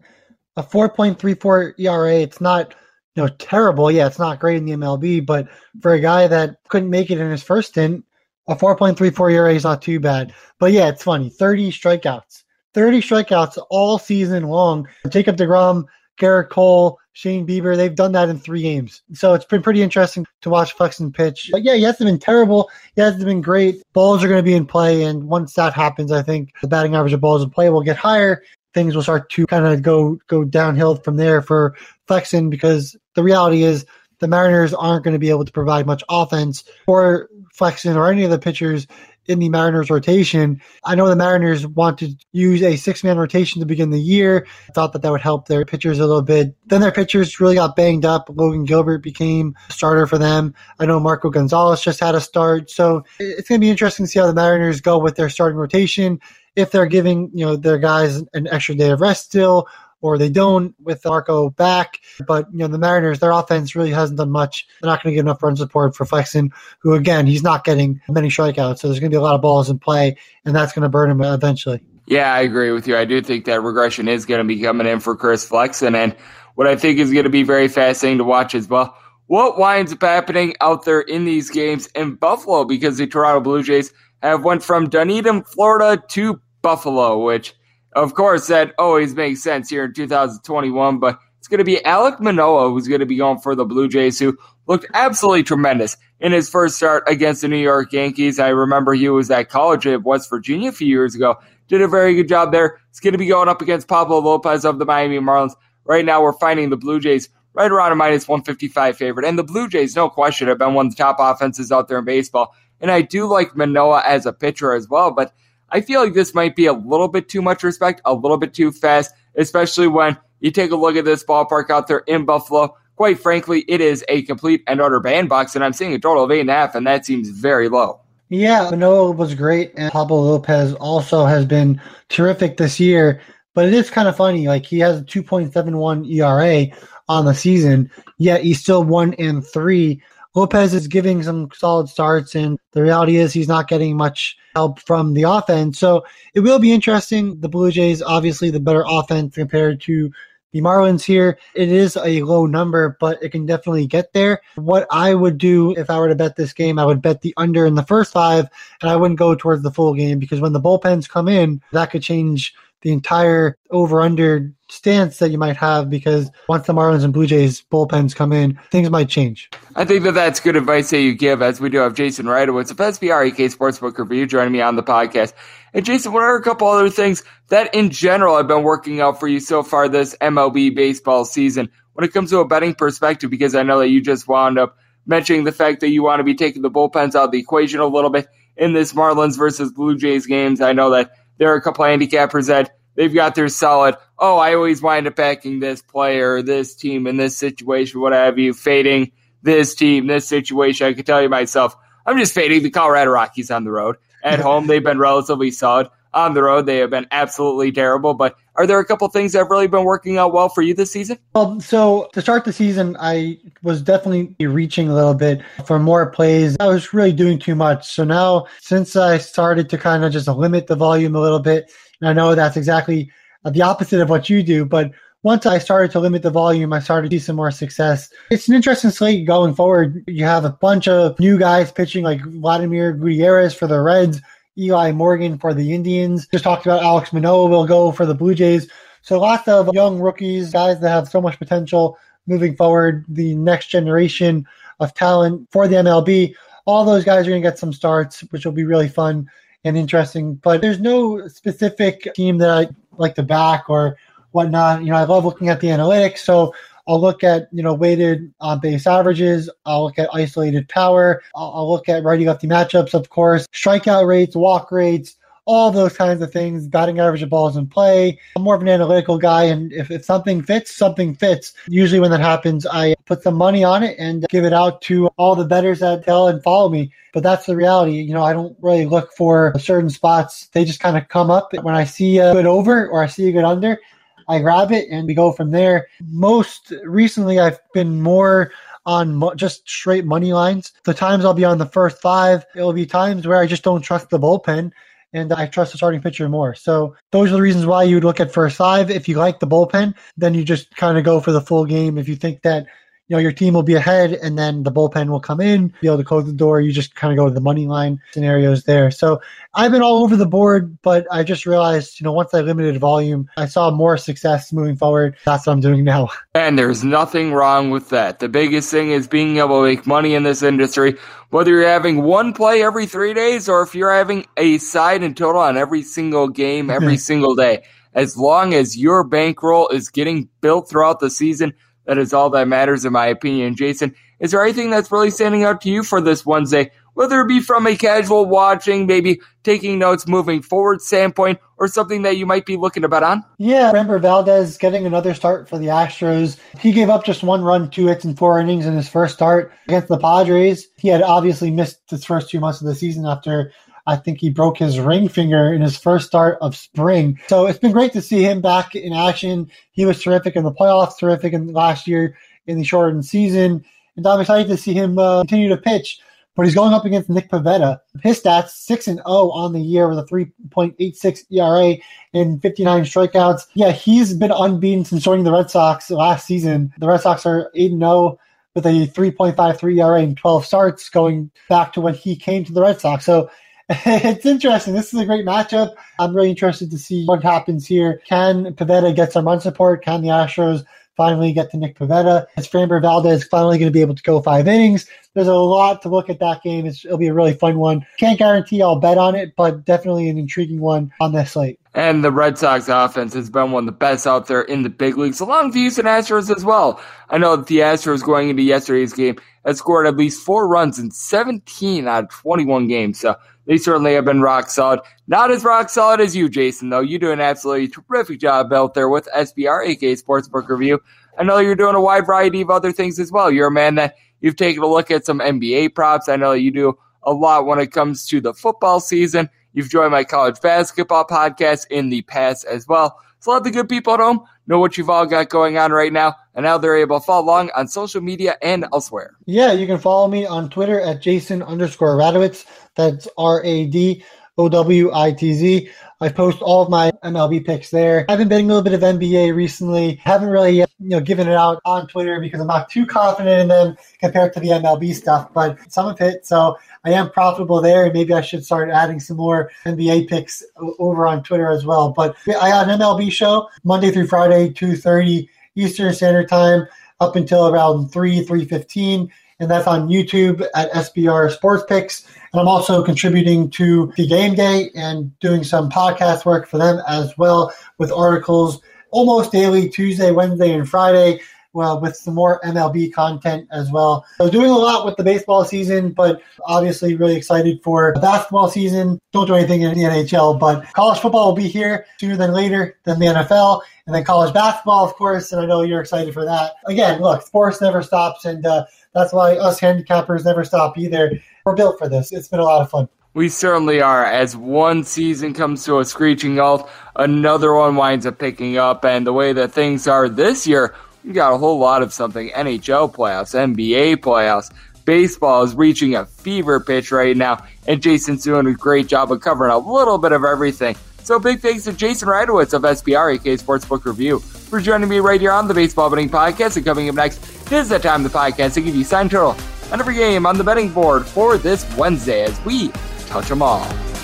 a four point three four ERA. It's not you know terrible. Yeah, it's not great in the MLB, but for a guy that couldn't make it in his first stint, a four point three four ERA is not too bad. But yeah, it's funny. Thirty strikeouts, thirty strikeouts all season long. Jacob Degrom, Gerrit Cole, Shane Bieber. They've done that in three games. So it's been pretty interesting to watch Flexen pitch. But yeah, he hasn't been terrible. He hasn't been great. Balls are going to be in play. And once that happens, I think the batting average of balls in play will get higher. Things will start to kind of go go downhill from there for Flexen because the reality is the Mariners aren't going to be able to provide much offense for Flexen or any of the pitchers in the Mariners rotation. I know the Mariners want to use a six man rotation to begin the year. Thought that that would help their pitchers a little bit. Then their pitchers really got banged up. Logan Gilbert became a starter for them. I know Marco Gonzales just had a start. So it's going to be interesting to see how the Mariners go with their starting rotation. If they're giving, you know, their guys an extra day of rest still, or they don't with Marco back. But you know the Mariners, their offense really hasn't done much. They're not going to get enough run support for Flexen, who again he's not getting many strikeouts, so there's going to be a lot of balls in play, and that's going to burn him eventually. Yeah, I agree with you. I do think that regression is going to be coming in for Chris Flexen, and what I think is going to be very fascinating to watch as well. What winds up happening out there in these games in Buffalo because the Toronto Blue Jays have went from Dunedin, Florida to Buffalo, which of course, that always makes sense here in 2021, but it's going to be Alek Manoah who's going to be going for the Blue Jays, who looked absolutely tremendous in his first start against the New York Yankees. I remember he was at college at West Virginia a few years ago. Did a very good job there. He's going to be going up against Pablo Lopez of the Miami Marlins. Right now, we're finding the Blue Jays right around a minus 155 favorite. And the Blue Jays, no question, have been one of the top offenses out there in baseball. And I do like Manoa as a pitcher as well, but I feel like this might be a little bit too much respect, a little bit too fast, especially when you take a look at this ballpark out there in Buffalo. Quite frankly, it is a complete and utter bandbox, and I'm seeing a total of eight and a half, and that seems very low. Yeah, Manoah was great, and Pablo Lopez also has been terrific this year. But it is kind of funny, like he has a 2.71 ERA on the season, yet he's still one and three Lopez is giving some solid starts, and the reality is he's not getting much help from the offense. So it will be interesting. The Blue Jays, obviously, the better offense compared to the Marlins here. It is a low number, but it can definitely get there. What I would do if I were to bet this game, I would bet the under in the first five, and I wouldn't go towards the full game because when the bullpens come in, that could change the entire over under stance that you might have because once the Marlins and Blue Jays bullpens come in, things might change. I think that that's good advice that you give, as we do have Jason Radowitz of SBR AK Sportsbook Review joining me on the podcast. And Jason, what are a couple other things that in general have been working out for you so far this MLB baseball season when it comes to a betting perspective? Because I know that you just wound up mentioning the fact that you want to be taking the bullpens out of the equation a little bit in this Marlins versus Blue Jays games. I know that there are a couple of handicappers that they've got their solid, oh, I always wind up backing this player, this team in this situation, what have you, fading this team, this situation. I can tell you myself, I'm just fading the Colorado Rockies on the road. At home, they've been relatively solid. On the road, they have been absolutely terrible. But are there a couple things that have really been working out well for you this season? Well, so to start the season, I was definitely reaching a little bit for more plays. I was really doing too much. So now, since I started to kind of just limit the volume a little bit, and I know that's exactly uh, the opposite of what you do, but once I started to limit the volume, I started to see some more success. It's an interesting slate going forward. You have a bunch of new guys pitching like Vladimir Gutierrez for the Reds, Eli Morgan for the Indians. Just talked about Alek Manoah will go for the Blue Jays. So lots of young rookies, guys that have so much potential moving forward, the next generation of talent for the MLB. All those guys are going to get some starts, which will be really fun and interesting. But there's no specific team that I like to back or whatnot. You know, I love looking at the analytics. So I'll look at, you know, weighted on base averages. I'll look at isolated power. I'll, I'll look at righty lefty matchups, of course, strikeout rates, walk rates, all those kinds of things, batting average of balls in play. I'm more of an analytical guy, and if, if something fits, something fits. Usually, when that happens, I put some money on it and give it out to all the bettors that tell and follow me. But that's the reality. You know, I don't really look for certain spots. They just kind of come up when I see a good over or I see a good under. I grab it and we go from there. Most recently, I've been more on mo- just straight money lines. The times I'll be on the first five, it'll be times where I just don't trust the bullpen and I trust the starting pitcher more. So those are the reasons why you would look at first five. If you like the bullpen, then you just kind of go for the full game. If you think that you know your team will be ahead and then the bullpen will come in be able to close the door. You just kind of go to the money line scenarios there. So i've been all over the board but i just realized you know once i limited volume i saw more success moving forward. That's what i'm doing now. And there's nothing wrong with that. The biggest thing is being able to make money in this industry whether you're having one play every three days or if you're having a side and total on every single game every single day. As long as your bankroll is getting built throughout the season that is all that matters, in my opinion. Jason, is there anything that's really standing out to you for this Wednesday? Whether it be from a casual watching, maybe taking notes moving forward standpoint, or something that you might be looking to bet on? Yeah, remember Valdez getting another start for the Astros. He gave up just one run, two hits, and four innings in his first start against the Padres. He had obviously missed his first two months of the season after I think he broke his ring finger in his first start of spring. So it's been great to see him back in action. He was terrific in the playoffs, terrific in last year in the shortened season. And I'm excited to see him uh, continue to pitch. But he's going up against Nick Pivetta. His stats 6 and 0 on the year with a 3.86 ERA and 59 strikeouts. Yeah, he's been unbeaten since joining the Red Sox last season. The Red Sox are 8 0 with a 3.53 ERA and 12 starts going back to when he came to the Red Sox. So it's interesting. This is a great matchup. I'm really interested to see what happens here. Can Pivetta get some run support? Can the Astros finally get to Nick Pivetta? Is Framber Valdez finally going to be able to go five innings? There's a lot to look at that game. It's, it'll be a really fun one. Can't guarantee I'll bet on it, but definitely an intriguing one on this slate. And the Red Sox offense has been one of the best out there in the big leagues, along with the Houston Astros as well. I know that the Astros going into yesterday's game had scored at least four runs in 17 out of 21 games. So they certainly have been rock solid. Not as rock solid as you, Jason, though. You do an absolutely terrific job out there with SBR, aka Sportsbook Review. I know you're doing a wide variety of other things as well. You're a man that you've taken a look at some NBA props. I know you do a lot when it comes to the football season. You've joined my college basketball podcast in the past as well. So let the good people at home know what you've all got going on right now and how they're able to follow along on social media and elsewhere. Yeah, you can follow me on Twitter at Jason underscore Radowitz. That's R A D O W I T Z. I post all of my MLB picks there. I've been betting a little bit of NBA recently. Haven't really, you know, given it out on Twitter because I'm not too confident in them compared to the MLB stuff, but some of it. So I am profitable there. Maybe I should start adding some more NBA picks over on Twitter as well. But I got an MLB show Monday through Friday, 2.30 Eastern Standard Time up until around 3, 3.15. And that's on YouTube at SBR Sports Picks. And I'm also contributing to the game day and doing some podcast work for them as well with articles almost daily, Tuesday, Wednesday, and Friday well, with some more MLB content as well. So doing a lot with the baseball season, but obviously really excited for the basketball season. Don't do anything in the NHL, but college football will be here sooner than later than the NFL. And then college basketball, of course, and I know you're excited for that. Again, look, sports never stops, and uh, that's why us handicappers never stop either. We're built for this. It's been a lot of fun. We certainly are. As one season comes to a screeching halt, another one winds up picking up. And the way that things are this year, we got a whole lot of something NHL playoffs, NBA playoffs. Baseball is reaching a fever pitch right now, and Jason's doing a great job of covering a little bit of everything. So big thanks to Jason Radowitz of SBR, aka Sportsbook Review, for joining me right here on the Baseball Betting Podcast. And coming up next is the time the podcast to give you sign total on every game on the betting board for this Wednesday as we touch them all.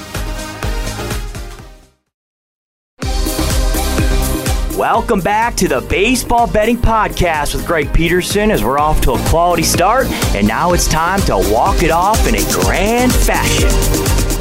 Welcome back to the Baseball Betting Podcast with Greg Peterson as we're off to a quality start, and now it's time to walk it off in a grand fashion.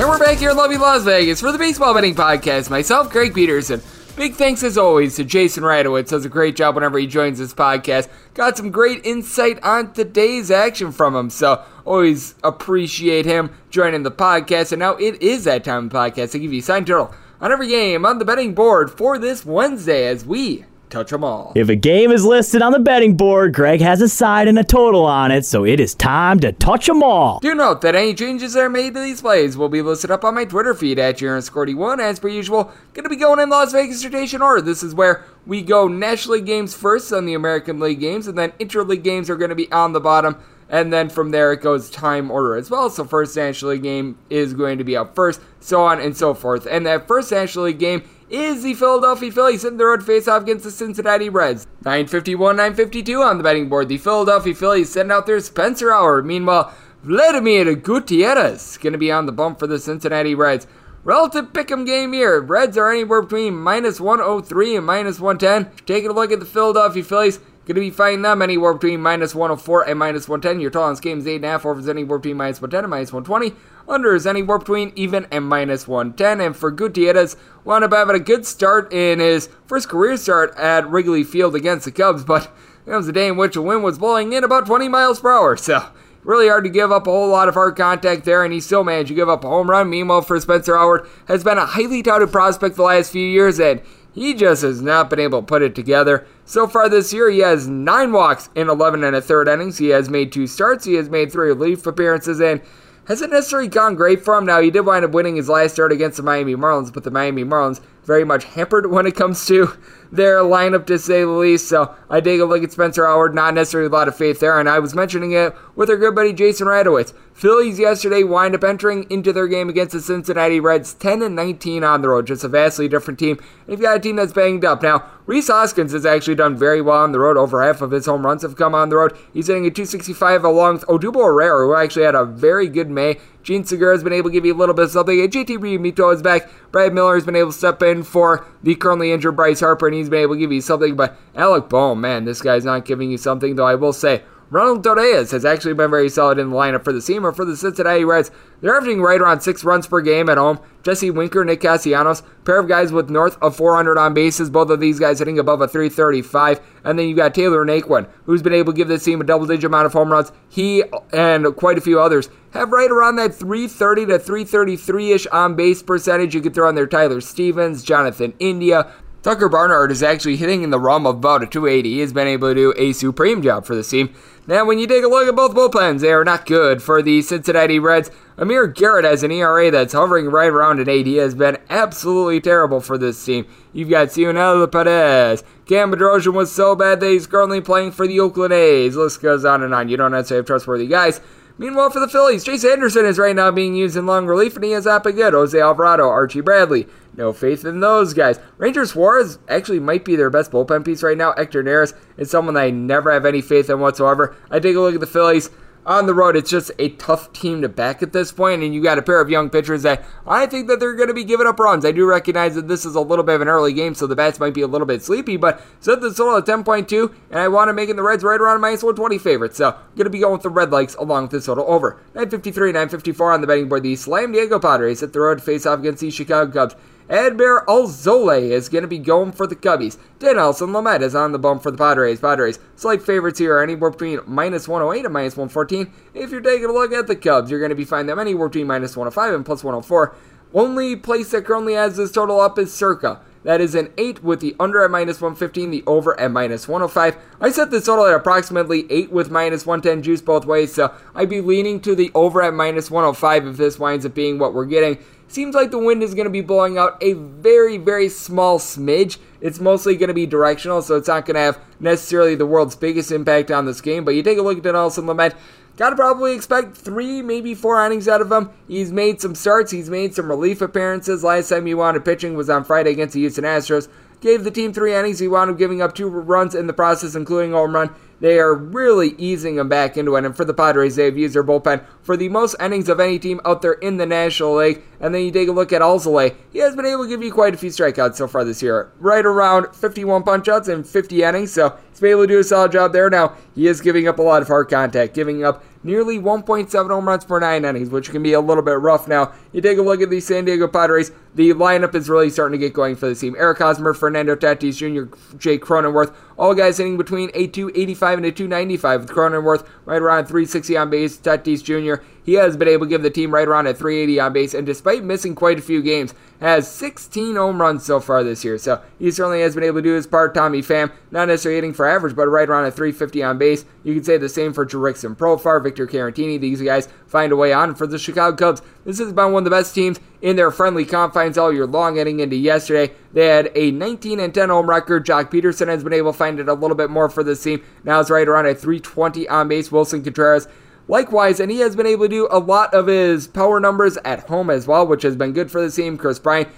And we're back here in lovely Las Vegas for the Baseball Betting Podcast. Myself, Greg Peterson. Big thanks as always to Jason Radowitz. Does a great job whenever he joins this podcast. Got some great insight on today's action from him. So always appreciate him joining the podcast. And now it is that time of the podcast to give you sign total on every game on the betting board for this Wednesday as we touch them all. If a game is listed on the betting board, Greg has a side and a total on it, so it is time to touch them all. Do note that any changes that are made to these plays will be listed up on my Twitter feed at JaronScorty1. As per usual, going to be going in Las Vegas rotation order. This is where we go National League games first, on the American League games, and then Interleague games are going to be on the bottom. And then from there it goes time order as well. So first National League game is going to be up first, so on and so forth. And that first National League game is the Philadelphia Phillies hitting the road face-off against the Cincinnati Reds. 951, 952 on the betting board. The Philadelphia Phillies send out their Spencer Howard. Meanwhile, Vladimir Gutierrez going to be on the bump for the Cincinnati Reds. Relative pick'em game here. Reds are anywhere between minus 103 and minus 110. Taking a look at the Philadelphia Phillies. Going to be finding them anywhere between minus 104 and minus 110. Your total on this game is 8.5. Over is anywhere between minus 110 and minus 120. Under is anywhere between even and minus 110. And for Gutierrez, wound up having a good start in his first career start at Wrigley Field against the Cubs, but it was a day in which the wind was blowing in about 20 miles per hour. So really hard to give up a whole lot of hard contact there, and he still managed to give up a home run. Meanwhile, for Spencer Howard, has been a highly touted prospect the last few years, and he just has not been able to put it together. So far this year, he has nine walks in 11 and a third innings. He has made two starts. He has made three relief appearances, and hasn't necessarily gone great for him. Now, he did wind up winning his last start against the Miami Marlins, but the Miami Marlins very much hampered when it comes to their lineup, to say the least. So I take a look at Spencer Howard, not necessarily a lot of faith there. And I was mentioning it with our good buddy Jason Radowitz. Phillies yesterday wind up entering into their game against the Cincinnati Reds 10 and 19 on the road. Just a vastly different team. They've got a team that's banged up. Now, Rhys Hoskins has actually done very well on the road. Over half of his home runs have come on the road. He's hitting a 265 along with Odubel Herrera, who actually had a very good May. Jean Segura has been able to give you a little bit of something. JT Realmuto is back. Brad Miller has been able to step in for the currently injured Bryce Harper, and he's been able to give you something. But Alec Bohm, man, this guy's not giving you something, though I will say Ronald Torreyes has actually been very solid in the lineup for the team or for the Cincinnati Reds. They're averaging right around six runs per game at home. Jesse Winker, Nick Castellanos, pair of guys with north of 400 on bases. Both of these guys hitting above a 335. And then you've got Tyler Naquin, who's been able to give this team a double-digit amount of home runs. He and quite a few others have right around that 330 to 333-ish on base percentage. You could throw in there Tyler Stevens, Jonathan India, Tucker Barnhart is actually hitting in the realm of about a 280. He has been able to do a supreme job for the team. Now, when you take a look at both bullpens, they are not good for the Cincinnati Reds. Amir Garrett has an ERA that's hovering right around an 8. He has been absolutely terrible for this team. You've got Cionel Perez. Cam Bedrosian was so bad that he's currently playing for the Oakland A's. List goes on and on. You don't necessarily have trustworthy guys. Meanwhile, for the Phillies, Chase Anderson is right now being used in long relief, and he has not been good. Jose Alvarado, Archie Bradley. No faith in those guys. Rangers Suarez actually might be their best bullpen piece right now. Hector Neris is someone I never have any faith in whatsoever. I take a look at the Phillies on the road, it's just a tough team to back at this point, and you got a pair of young pitchers that I think that they're going to be giving up runs. I do recognize that this is a little bit of an early game, so the bats might be a little bit sleepy, but set the total at 10.2, and I want to make the Reds right around minus 120 favorites, so I'm going to be going with the Redlegs along with the total over. 953, 954 on the betting board. The Slam Diego Padres at the road face off against the Chicago Cubs. Adbert Alzolay is going to be going for the Cubbies. Dinelson Lamet is on the bump for the Padres. Padres, slight favorites here anywhere between minus 108 and minus 114. If you're taking a look at the Cubs, you're going to be finding them anywhere between minus 105 and plus 104. Only place that currently has this total up is Circa. That is an 8 with the under at minus 115, the over at minus 105. I set this total at approximately 8 with minus 110 juice both ways, so I'd be leaning to the over at minus 105 if this winds up being what we're getting. Seems like the wind is going to be blowing out a very, very small smidge. It's mostly going to be directional, so it's not going to have necessarily the world's biggest impact on this game. But you take a look at Nelson Lamet, Gotta probably expect three, maybe four innings out of him. He's made some starts, he's made some relief appearances. Last time he wanted pitching was on Friday against the Houston Astros. Gave the team three innings. He wound up giving up two runs in the process, including a home run. They are really easing him back into it. And for the Padres, they've used their bullpen for the most innings of any team out there in the National League. And then you take a look at Alzolay. He has been able to give you quite a few strikeouts so far this year. Right around 51 punchouts in 50 innings. So he's been able to do a solid job there. Now, he is giving up a lot of hard contact, giving up nearly 1.7 home runs per nine innings, which can be a little bit rough now. You take a look at the San Diego Padres, the lineup is really starting to get going for the team. Eric Hosmer, Fernando Tatis Jr., Jake Cronenworth, all guys hitting between a 285 and a 295, with Cronenworth right around 360 on base, Tatis Jr. He has been able to give the team right around a 380 on base, and despite missing quite a few games, has 16 home runs so far this year. So he certainly has been able to do his part. Tommy Pham, not necessarily hitting for average, but right around a 350 on base. You can say the same for Jurickson Profar, Victor Caratini. These guys find a way on. For the Chicago Cubs, this has been one of the best teams in their friendly confines all year long. Heading into yesterday, they had a 19 and 10 home record. Joc Pederson has been able to find it a little bit more for this team. Now it's right around a 320 on base. Willson Contreras Likewise, and he has been able to do a lot of his power numbers at home as well, which has been good for the team. Kris Bryant,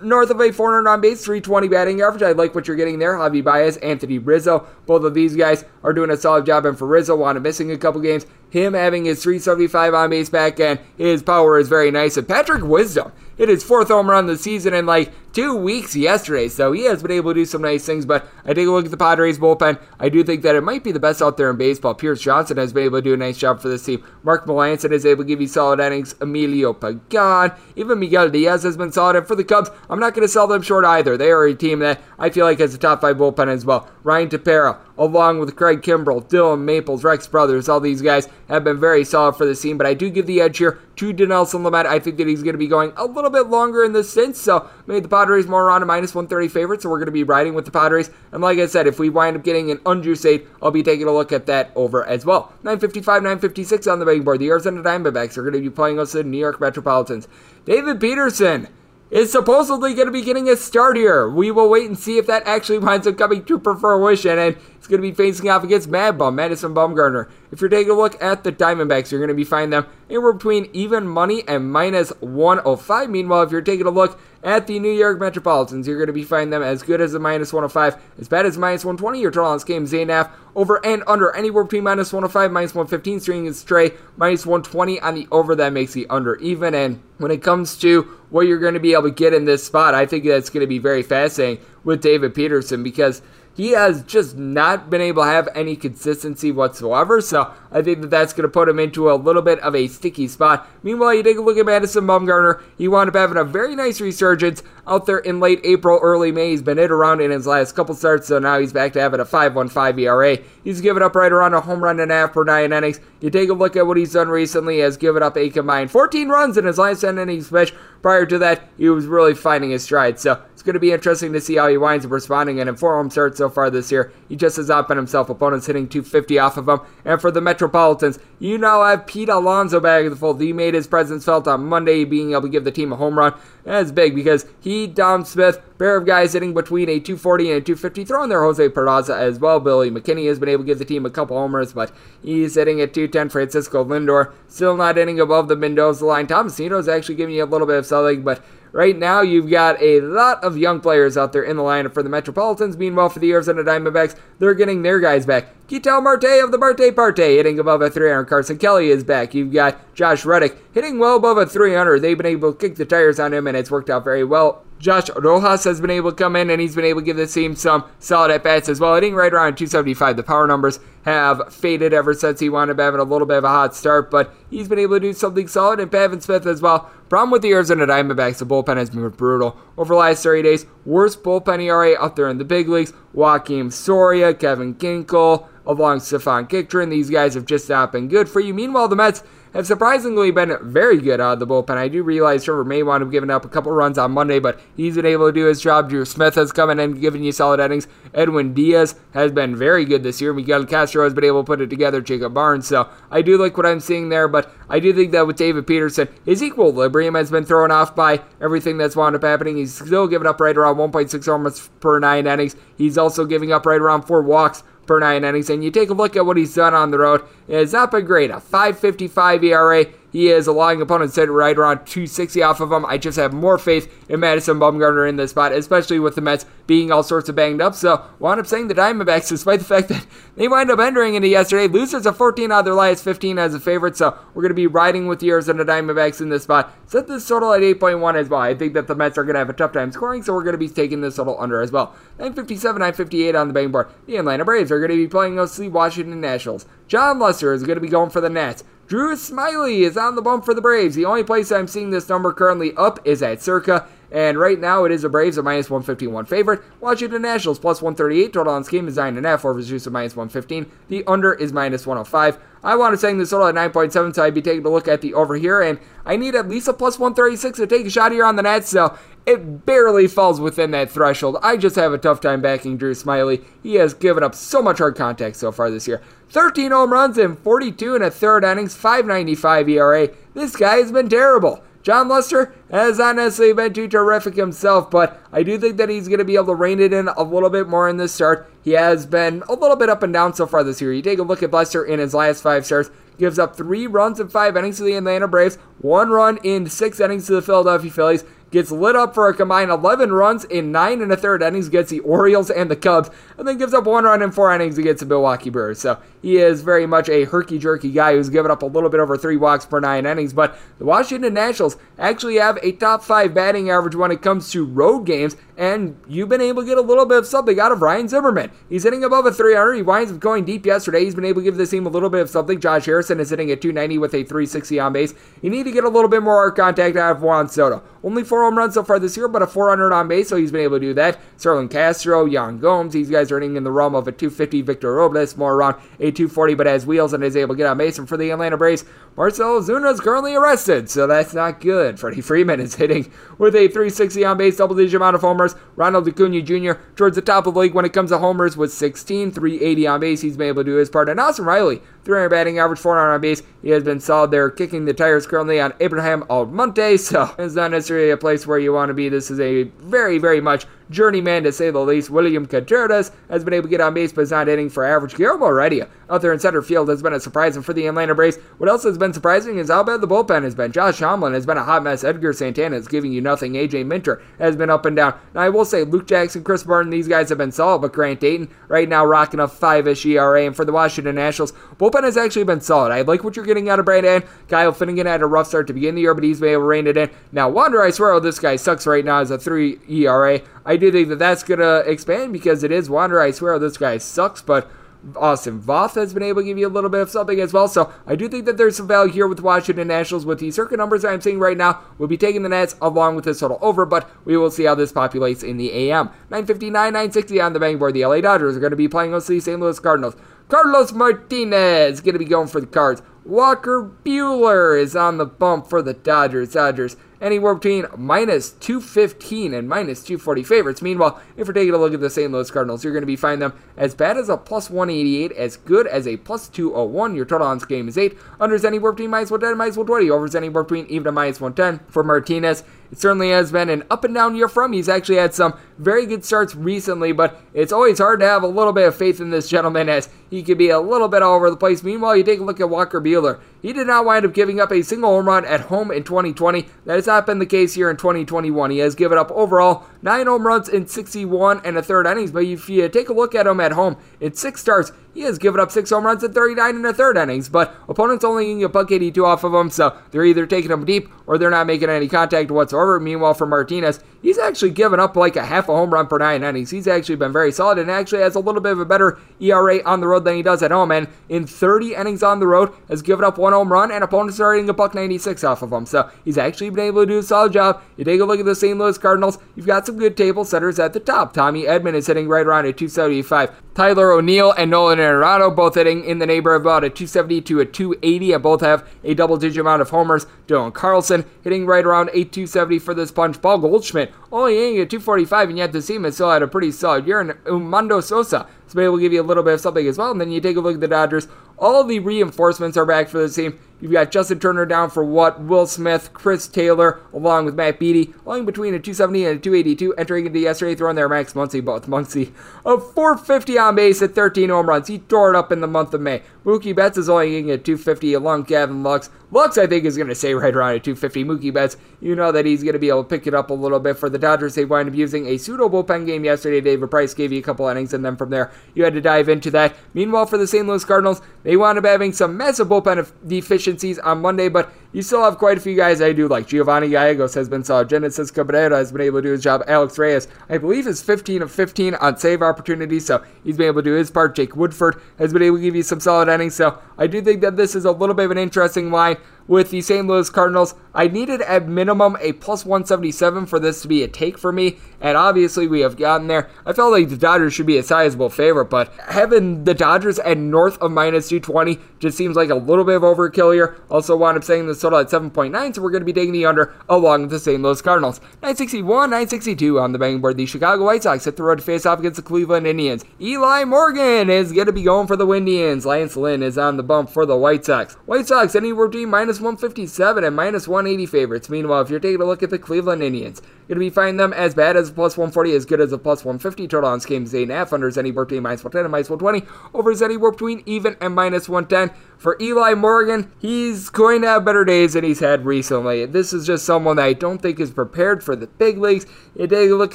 north of a 400 on base, 320 batting average. I like what you're getting there. Javi Baez, Anthony Rizzo, both of these guys are doing a solid job. And for Rizzo, wanted missing a couple games, him having his 375 on base back end, his power is very nice. And Patrick Wisdom hit his fourth home run of the season in like two weeks yesterday, so he has been able to do some nice things. But I take a look at the Padres bullpen. I do think that it might be the best out there in baseball. Pierce Johnson has been able to do a nice job for this team. Mark Melancon is able to give you solid innings. Emilio Pagan, even Miguel Diaz has been solid. And for the Cubs, I'm not going to sell them short either. They are a team that I feel like has a top five bullpen as well. Ryan Tepera, along with Craig Kimbrel, Dylan Maples, Rex Brothers, all these guys have been very solid for the team. But I do give the edge here to Dinelson Lamet. I think that he's going to be going a little bit longer in this sense, so made the Padres more around a minus 130 favorite, so we're going to be riding with the Padres. And like I said, if we wind up getting an unjuiced 8, I'll be taking a look at that over as well. 955, 956 on the betting board. The Arizona Diamondbacks are going to be playing us the New York Metropolitans. David Peterson is supposedly going to be getting a start here. We will wait and see if that actually winds up coming to fruition. And it's going to be facing off against Mad Bum, Madison Bumgarner. If you're taking a look at the Diamondbacks, you're going to be finding them anywhere between even money and minus 105. Meanwhile, if you're taking a look at the New York Metropolitans, you're going to be finding them as good as a minus 105, as bad as minus 120. Your total on this game, Zaynaf, over and under, anywhere between minus 105, minus 115, string is stray, minus 120 on the over. That makes the under even. And when it comes to what you're going to be able to get in this spot, I think that's going to be very fascinating with David Peterson because he has just not been able to have any consistency whatsoever. So I think that that's going to put him into a little bit of a sticky spot. Meanwhile, you take a look at Madison Bumgarner. He wound up having a very nice resurgence out there in late April, early May. He's been hit around in his last couple starts, so now he's back to having a 5.15 ERA. He's given up right around a home run and a half per nine innings. You take a look at what he's done recently. He has given up a combined 14 runs in his last 10 innings pitch. Prior to that, he was really finding his stride. So it's going to be interesting to see how he winds up responding. In four home starts so far this year, he just has outbeen himself. Opponents hitting 250 off of him. And for the Metropolitans, you now have Pete Alonso back in the fold. He made his presence felt on Monday, being able to give the team a home run. That's big because he, Dom Smith, pair of guys hitting between a 240 and a 250, throwing their Jose Peraza as well. Billy McKinney has been able to give the team a couple homers, but he's hitting at 210. Francisco Lindor still not hitting above the Mendoza line. Thomas is actually giving you a little bit of something, but Right now, you've got a lot of young players out there in the lineup for the Metropolitans. Meanwhile, for the Arizona Diamondbacks, they're getting their guys back. Ketel Marte of the Marte Parte hitting above a 300. Carson Kelly is back. You've got Josh Reddick hitting well above a 300. They've been able to kick the tires on him, and it's worked out very well Josh Rojas has been able to come in and he's been able to give this team some solid at bats as well. Hitting right around 275. The power numbers have faded ever since he wound up having a little bit of a hot start, but he's been able to do something solid. And Pavin Smith as well. Problem with the Arizona Diamondbacks, the bullpen has been brutal over the last 30 days. Worst bullpen ERA up there in the big leagues. Joakim Soria, Kevin Ginkel, along Stefan Kittredge. These guys have just not been good for you. Meanwhile, the Mets have surprisingly been very good out of the bullpen. I do realize Trevor May wound up giving up a couple runs on Monday, but he's been able to do his job. Drew Smith has come in and given you solid innings. Edwin Diaz has been very good this year. Miguel Castro has been able to put it together. Jacob Barnes. So I do like what I'm seeing there, but I do think that with David Peterson, his equilibrium has been thrown off by everything that's wound up happening. He's still giving up right around 1.6 homers per nine innings. He's also giving up right around four walks per nine innings. And you take a look at what he's done on the road, it's not been great. A 5.55 ERA. He is allowing opponents to right around 260 off of him. I just have more faith in Madison Bumgarner in this spot, especially with the Mets being all sorts of banged up. So, wound up saying the Diamondbacks, despite the fact that they wind up entering into yesterday, losers of 14 out of their last 15 as a favorite. So, we're going to be riding with the Arizona Diamondbacks in this spot. Set this total at 8.1 as well. I think that the Mets are going to have a tough time scoring, so we're going to be taking this total under as well. 957, 958 on the bang board. The Atlanta Braves are going to be playing those Washington Nationals. Jon Lester is going to be going for the Nats. Drew Smyly is on the bump for the Braves. The only place I'm seeing this number currently up is at Circa. And right now it is the Braves a minus 151 favorite. Washington Nationals plus 138. Total on scheme is 9.5 over juice of minus 115. The under is minus 105. I want to say this total at 9.7, so I'd be taking a look at the over here. And I need at least a plus 136 to take a shot here on the Nats. So it barely falls within that threshold. I just have a tough time backing Drew Smyly. He has given up so much hard contact so far this year. 13 home runs in 42 and a third innings, 595 ERA. This guy has been terrible. Jon Lester has not necessarily been too terrific himself, but I do think that he's going to be able to rein it in a little bit more in this start. He has been a little bit up and down so far this year. You take a look at Lester in his last five starts, gives up three runs in five innings to the Atlanta Braves, one run in six innings to the Philadelphia Phillies, gets lit up for a combined 11 runs in nine and a third innings against the Orioles and the Cubs, and then gives up one run in four innings against the Milwaukee Brewers. So he is very much a herky jerky guy who's given up a little bit over three walks per nine innings. But the Washington Nationals actually have a top five batting average when it comes to road games, and you've been able to get a little bit of something out of Ryan Zimmerman. He's hitting above a 300. He winds up going deep yesterday. He's been able to give this team a little bit of something. Josh Harrison is hitting at 290 with a 360 on base. You need to get a little bit more contact out of Juan Soto. Only four home runs so far this year, but a 400 on base, so he's been able to do that. Starlin Castro, Yan Gomes, these guys are hitting in the realm of a 250. Victor Robles, more around a 240, but has wheels and is able to get on Mason for the Atlanta Braves, Marcell Ozuna is currently arrested, so that's not good. Freddie Freeman is hitting with a 360 on base, double digit amount of homers. Ronald Acuna Jr. towards the top of the league when it comes to homers with 16, 380 on base. He's been able to do his part. And Austin Riley, 300 batting average, 400 on base. He has been solid there, kicking the tires currently on Abraham Almonte, so it's not necessarily a place where you want to be. This is a very, very much journeyman to say the least. William Contreras has been able to get on base, but is not hitting for average. Guillermo Heredia out there in center field has been a surprise, and for the Atlanta Braves, what else has been surprising is how bad the bullpen has been. Josh Tomlin has been a hot mess. Edgar Santana is giving you nothing. AJ Minter has been up and down. Now I will say Luke Jackson, Chris Martin, these guys have been solid, but Grant Dayton right now rocking a five-ish ERA, and for the Washington Nationals, bullpen has actually been solid. I like what you're getting out of Brandon. Kyle Finnegan had a rough start to begin the year, but he's been able to rein it in. Now Wander, I swear, oh, this guy sucks right now as a three ERA. I do think that that's going to expand because it is Wander. I swear oh, this guy sucks, but Austin Voth has been able to give you a little bit of something as well. So I do think that there's some value here with Washington Nationals with the Circa numbers I'm seeing right now. We'll be taking the Nats along with this total over, but we will see how this populates in the AM. 959, 960 on the bang board. The LA Dodgers are going to be playing against the St. Louis Cardinals. Carlos Martinez going to be going for the Cards. Walker Buehler is on the bump for the Dodgers. Dodgers anywhere between minus 215 and minus 240 favorites. Meanwhile, if we're taking a look at the St. Louis Cardinals, you're going to be finding them as bad as a plus 188, as good as a plus 201. Your total on this game is 8. Unders anywhere between minus 110 and minus 120. Overs anywhere between even to minus 110. For Martinez, it certainly has been an up and down year from him. He's actually had some very good starts recently, but it's always hard to have a little bit of faith in this gentleman as he could be a little bit all over the place. Meanwhile, you take a look at Walker Buehler. He did not wind up giving up a single home run at home in 2020. That has not been the case here in 2021. He has given up overall nine home runs in 61 and a third innings. But if you take a look at him at home, in six starts, he has given up six home runs in 39 and a third innings, but opponents only getting a buck 82 off of him, so they're either taking him deep or they're not making any contact whatsoever. Meanwhile, for Martinez, he's actually given up like a half a home run per nine innings. He's actually been very solid and actually has a little bit of a better ERA on the road than he does at home. And in 30 innings on the road, has given up one home run, and opponents are hitting a buck 96 off of him. So he's actually been able to do a solid job. You take a look at the St. Louis Cardinals, you've got some good table setters at the top. Tommy Edman is hitting right around a 275. Tyler O'Neill and Nolan Arenado both hitting in the neighborhood about a 270 to a 280, and both have a double digit amount of homers. Dylan Carlson hitting right around a 270 for this punch. Paul Goldschmidt only hitting at 245, and yet the team has still had a pretty solid year. And Edmundo Sosa so maybe we'll give you a little bit of something as well. And then you take a look at the Dodgers. All the reinforcements are back for the team. You've got Justin Turner down for what? Will Smith, Chris Taylor, along with Matt Beaty, lying between a 270 and a 282, entering into yesterday, throwing their Max Muncy, both Muncy, of 450 on base at 13 home runs. He tore it up in the month of May. Mookie Betts is only getting at 250 along Gavin Lux. Lux, I think, is going to stay right around at 250. Mookie Betts, you know that he's going to be able to pick it up a little bit for the Dodgers. They wind up using a pseudo bullpen game yesterday. David Price gave you a couple innings, and then from there, you had to dive into that. Meanwhile, for the St. Louis Cardinals, they wound up having some massive bullpen deficiencies on Monday, but you still have quite a few guys I do like. Giovanni Gallegos has been solid. Genesis Cabrera has been able to do his job. Alex Reyes, I believe, is 15 of 15 on save opportunities, so he's been able to do his part. Jake Woodford has been able to give you some solid innings, so I do think that this is a little bit of an interesting line with the St. Louis Cardinals. I needed at minimum a plus 177 for this to be a take for me, and obviously we have gotten there. I felt like the Dodgers should be a sizable favorite, but having the Dodgers at north of minus 220 just seems like a little bit of overkill here. Also, wound up saying the total at 7.9, so we're going to be taking the under along with the St. Louis Cardinals. 961, 962 on the betting board. The Chicago White Sox hit the road to face off against the Cleveland Indians. Eli Morgan is going to be going for the Indians. Lance Lynn is on the bump for the White Sox. White Sox anywhere between minus 157 and minus 180 favorites. Meanwhile, if you're taking a look at the Cleveland Indians, you're going to be finding them as bad as a plus 140, as good as a plus 150. Total on games 8.5. Under is anywhere between minus 110 and minus 120. Over is anywhere between even and minus 110. For Eli Morgan, he's going to have better days he's had recently. This is just someone that I don't think is prepared for the big leagues. You take a look